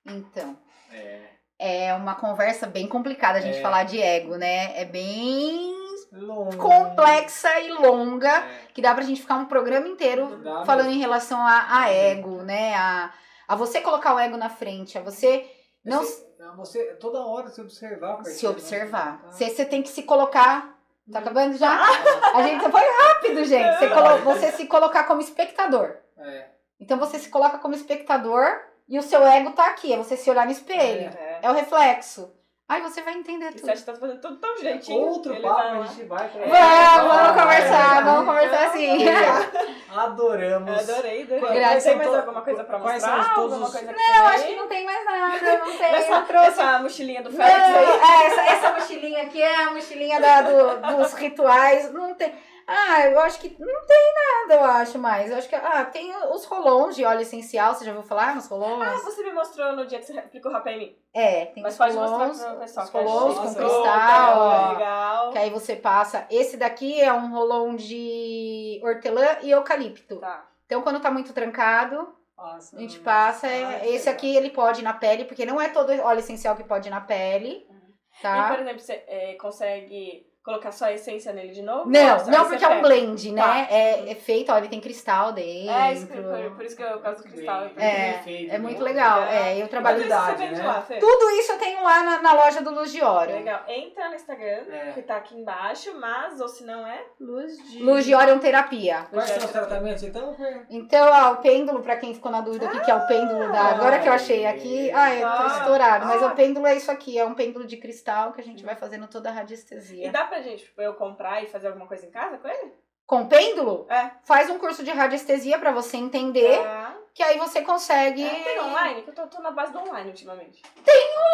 Speaker 3: Né?
Speaker 2: Então,
Speaker 3: É.
Speaker 2: é uma conversa bem complicada a gente
Speaker 3: É.
Speaker 2: falar de ego, né? É bem
Speaker 3: Longo.
Speaker 2: complexa e longa,
Speaker 3: É.
Speaker 2: que dá pra gente ficar um programa inteiro
Speaker 3: Dá
Speaker 2: falando
Speaker 3: mesmo.
Speaker 2: em relação a, a ego, né? A, a você colocar o ego na frente, a você não
Speaker 3: Você, você toda hora se observar.
Speaker 2: se
Speaker 3: parceiro,
Speaker 2: observar.
Speaker 3: né?
Speaker 2: Você, você tem que se colocar. Tá acabando já? A gente foi rápido, gente. Você, colo- você se colocar como espectador.
Speaker 3: É.
Speaker 2: Então você se coloca como espectador e o seu ego tá aqui. É você se olhar no espelho.
Speaker 1: É.
Speaker 2: É o reflexo. Aí você vai entender
Speaker 1: E
Speaker 2: tudo.
Speaker 1: você acha que tá fazendo tudo tão direitinho.
Speaker 3: Outro
Speaker 1: ele
Speaker 3: papo
Speaker 1: vai
Speaker 3: a gente vai pra
Speaker 2: Vamos, vamos conversar,
Speaker 3: É.
Speaker 2: vamos conversar assim.
Speaker 3: Adoramos.
Speaker 1: Eu adorei, adorei.
Speaker 3: Quais
Speaker 1: Mas tem mais alguma coisa pra
Speaker 3: quais
Speaker 1: mostrar?
Speaker 3: são todos
Speaker 1: alguma
Speaker 3: os-
Speaker 1: coisa
Speaker 2: Não,
Speaker 1: tem
Speaker 2: acho que não tem mais nada. Não tem.
Speaker 1: Essa,
Speaker 2: trouxe.
Speaker 1: essa mochilinha do
Speaker 2: Não,
Speaker 1: Félix aí.
Speaker 2: é, essa, essa mochilinha aqui é a mochilinha da- do- dos rituais. Não tem. Ah, eu acho que não tem nada, eu acho mais. Eu acho que. Ah, tem os rolons de óleo essencial. Você já ouviu falar nos rolons?
Speaker 1: Ah, você me mostrou no dia que você aplicou rapé em mim.
Speaker 2: É, tem
Speaker 1: Mas
Speaker 2: os
Speaker 1: pode
Speaker 2: rolons.
Speaker 1: mostrar pro pessoal.
Speaker 2: os
Speaker 1: é
Speaker 2: rolons com
Speaker 3: Nossa,
Speaker 2: cristal,
Speaker 1: ó. Legal.
Speaker 2: Que aí você passa. Esse daqui é um rolão de hortelã e eucalipto.
Speaker 1: Tá.
Speaker 2: Então, quando tá muito trancado,
Speaker 3: Passa.
Speaker 2: a gente passa. é-
Speaker 3: Ah, que
Speaker 2: esse
Speaker 3: legal.
Speaker 2: aqui ele pode ir na pele, porque não é todo óleo essencial que pode ir na pele.
Speaker 1: E,
Speaker 2: Tá?
Speaker 1: por exemplo, você é, consegue colocar só a essência nele de novo?
Speaker 2: Não, não
Speaker 1: aí
Speaker 2: porque é um blend, né?
Speaker 1: Tá.
Speaker 2: É, é feito, ó, ele tem cristal dentro.
Speaker 1: É, isso por, por isso que eu gosto do cristal.
Speaker 3: Bem,
Speaker 2: É,
Speaker 3: feito,
Speaker 2: É
Speaker 3: bem
Speaker 2: muito legal. É, eu trabalho.
Speaker 1: Tudo isso você
Speaker 3: qualidade,
Speaker 1: vende
Speaker 3: né?
Speaker 1: lá, Fê?
Speaker 2: Tudo isso eu tenho lá na, na loja do Luz de Ório.
Speaker 1: Legal. Entra no Instagram,
Speaker 3: É.
Speaker 1: que tá aqui embaixo, mas, ou se não é, Luz de...
Speaker 2: Luz de Órion Terapia.
Speaker 3: Quais são os tratamentos então?
Speaker 2: Então, ó, o pêndulo, pra quem ficou na dúvida, o que, que é o pêndulo da. Agora que eu achei aqui. Ai, eu tô
Speaker 1: Ah.
Speaker 2: estourado. Mas
Speaker 1: Ah.
Speaker 2: o pêndulo é isso aqui, é um pêndulo de cristal que a gente vai fazendo toda a
Speaker 1: E
Speaker 2: radiestesia.
Speaker 1: dá pra gente, tipo, eu comprar e fazer alguma coisa em casa com ele?
Speaker 2: Com pêndulo,
Speaker 1: É.
Speaker 2: faz um curso de radiestesia pra você entender,
Speaker 1: Ah,
Speaker 2: que aí você consegue.
Speaker 1: é, tem online? Que eu tô, tô na base do online ultimamente.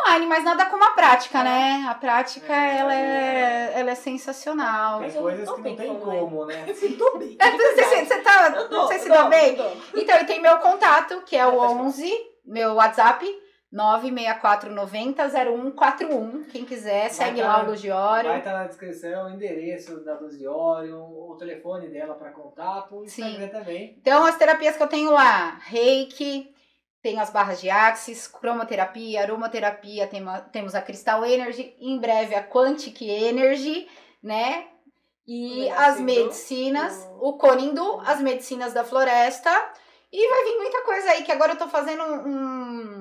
Speaker 2: online, mas nada como a prática, né? A prática,
Speaker 3: É.
Speaker 2: ela, é, ela é sensacional.
Speaker 3: Tem coisas
Speaker 1: não
Speaker 3: que não tem
Speaker 1: como,
Speaker 3: como, né?
Speaker 1: Tô bem.
Speaker 2: É, Você, você, você tá, não sei se dá bem. Então, e tem meu contato, que é o 11, meu WhatsApp, 964900141. Quem quiser, segue
Speaker 3: tá-
Speaker 2: lá o Luz de Ório.
Speaker 3: Vai estar na descrição o endereço da Luz de Orion, o telefone dela para contato, o
Speaker 2: Sim.
Speaker 3: Instagram também.
Speaker 2: Então, as terapias que eu tenho lá, reiki, tenho as barras de axis, cromoterapia, aromaterapia, tema- temos a Crystal Energy, em breve a Quantic Energy, né? E as medicinas,
Speaker 1: do-
Speaker 2: o Conindu, as medicinas da floresta. E vai vir muita coisa aí, que agora eu tô fazendo um,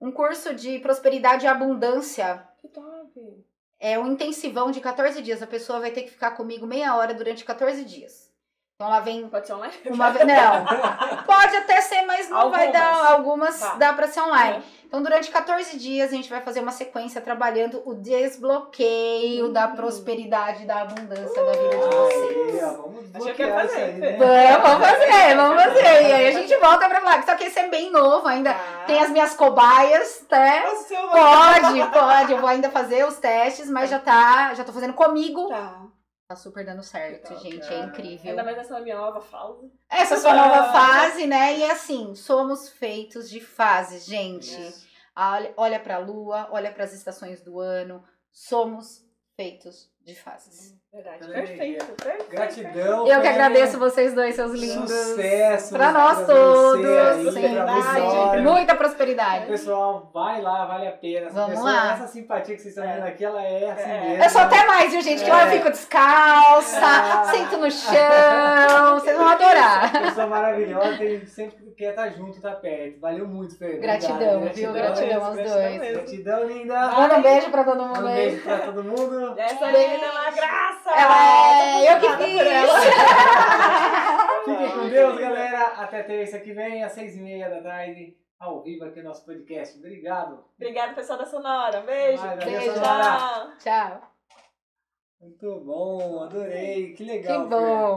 Speaker 2: um curso de prosperidade e abundância.
Speaker 1: Que top.
Speaker 2: É um intensivão de 14 dias. A pessoa vai ter que ficar comigo meia hora durante 14 dias. Então ela vem
Speaker 1: Pode ser online?
Speaker 2: uma. Não. Pode até ser, mas não vai
Speaker 1: Algumas.
Speaker 2: dar. Algumas
Speaker 1: Tá.
Speaker 2: dá pra ser online. Então, durante 14 dias, a gente vai fazer uma sequência trabalhando o desbloqueio da
Speaker 1: Hum.
Speaker 2: prosperidade, da abundância da vida de vocês.
Speaker 3: Aí, ó, vamos
Speaker 1: fazer,
Speaker 3: aí, né?
Speaker 2: Vamos, vamos fazer, vamos fazer. E aí a gente volta pra falar. Só que esse é bem novo ainda.
Speaker 1: Tá.
Speaker 2: Tem as minhas cobaias, né? Pode, pode. Eu vou ainda fazer os testes, mas já tá. Já tô fazendo comigo.
Speaker 1: Tá.
Speaker 2: Tá super dando certo,
Speaker 3: Legal,
Speaker 2: gente. É
Speaker 3: cara.
Speaker 2: incrível.
Speaker 1: Ainda mais nessa minha nova fase.
Speaker 2: Essa é a sua nova fase, né? E assim, somos feitos de fases, gente. Olha, olha pra lua, olha pras estações do ano. Somos feitos de fases.
Speaker 1: Verdade. Perfeito, perfeito.
Speaker 3: Gratidão.
Speaker 2: Eu que agradeço vocês dois, seus lindos.
Speaker 3: Sucesso.
Speaker 2: Pra nós
Speaker 3: pra
Speaker 2: todos.
Speaker 3: aí,
Speaker 2: sim. Muita prosperidade.
Speaker 3: Pessoal, vai lá, vale a pena. Essa
Speaker 2: Vamos
Speaker 3: pessoa,
Speaker 2: lá.
Speaker 3: Essa simpatia que vocês estão
Speaker 1: É.
Speaker 3: vendo aqui, ela é assim
Speaker 1: É.
Speaker 3: mesmo.
Speaker 2: Eu sou até mais, viu, gente? Que lá eu
Speaker 3: É.
Speaker 2: fico descalça,
Speaker 3: Ah.
Speaker 2: sento no chão. Vocês vão adorar.
Speaker 3: Pessoa maravilhosa, tem sempre quer estar junto, tá perto. Valeu muito, Fê.
Speaker 2: Gratidão,
Speaker 3: Obrigado,
Speaker 2: viu?
Speaker 3: Gratidão,
Speaker 2: Gratidão aos
Speaker 1: gratidão
Speaker 2: dois.
Speaker 1: mesmo.
Speaker 3: Gratidão, linda.
Speaker 2: Manda um beijo pra todo mundo
Speaker 3: Um
Speaker 2: aí.
Speaker 3: beijo pra todo mundo.
Speaker 1: Essa menina é uma graça!
Speaker 2: Ela é. Eu que fiz.
Speaker 1: por ela.
Speaker 3: Fiquem com Deus, galera. Até terça que vem, às seis e meia da tarde, ao vivo aqui no nosso podcast. Obrigado.
Speaker 1: Obrigada, pessoal da Sonora. Beijo.
Speaker 3: Vai,
Speaker 2: Beijo.
Speaker 3: Sonora.
Speaker 1: Tchau.
Speaker 2: Tchau.
Speaker 3: Muito bom, adorei. Que legal.
Speaker 2: Que bom.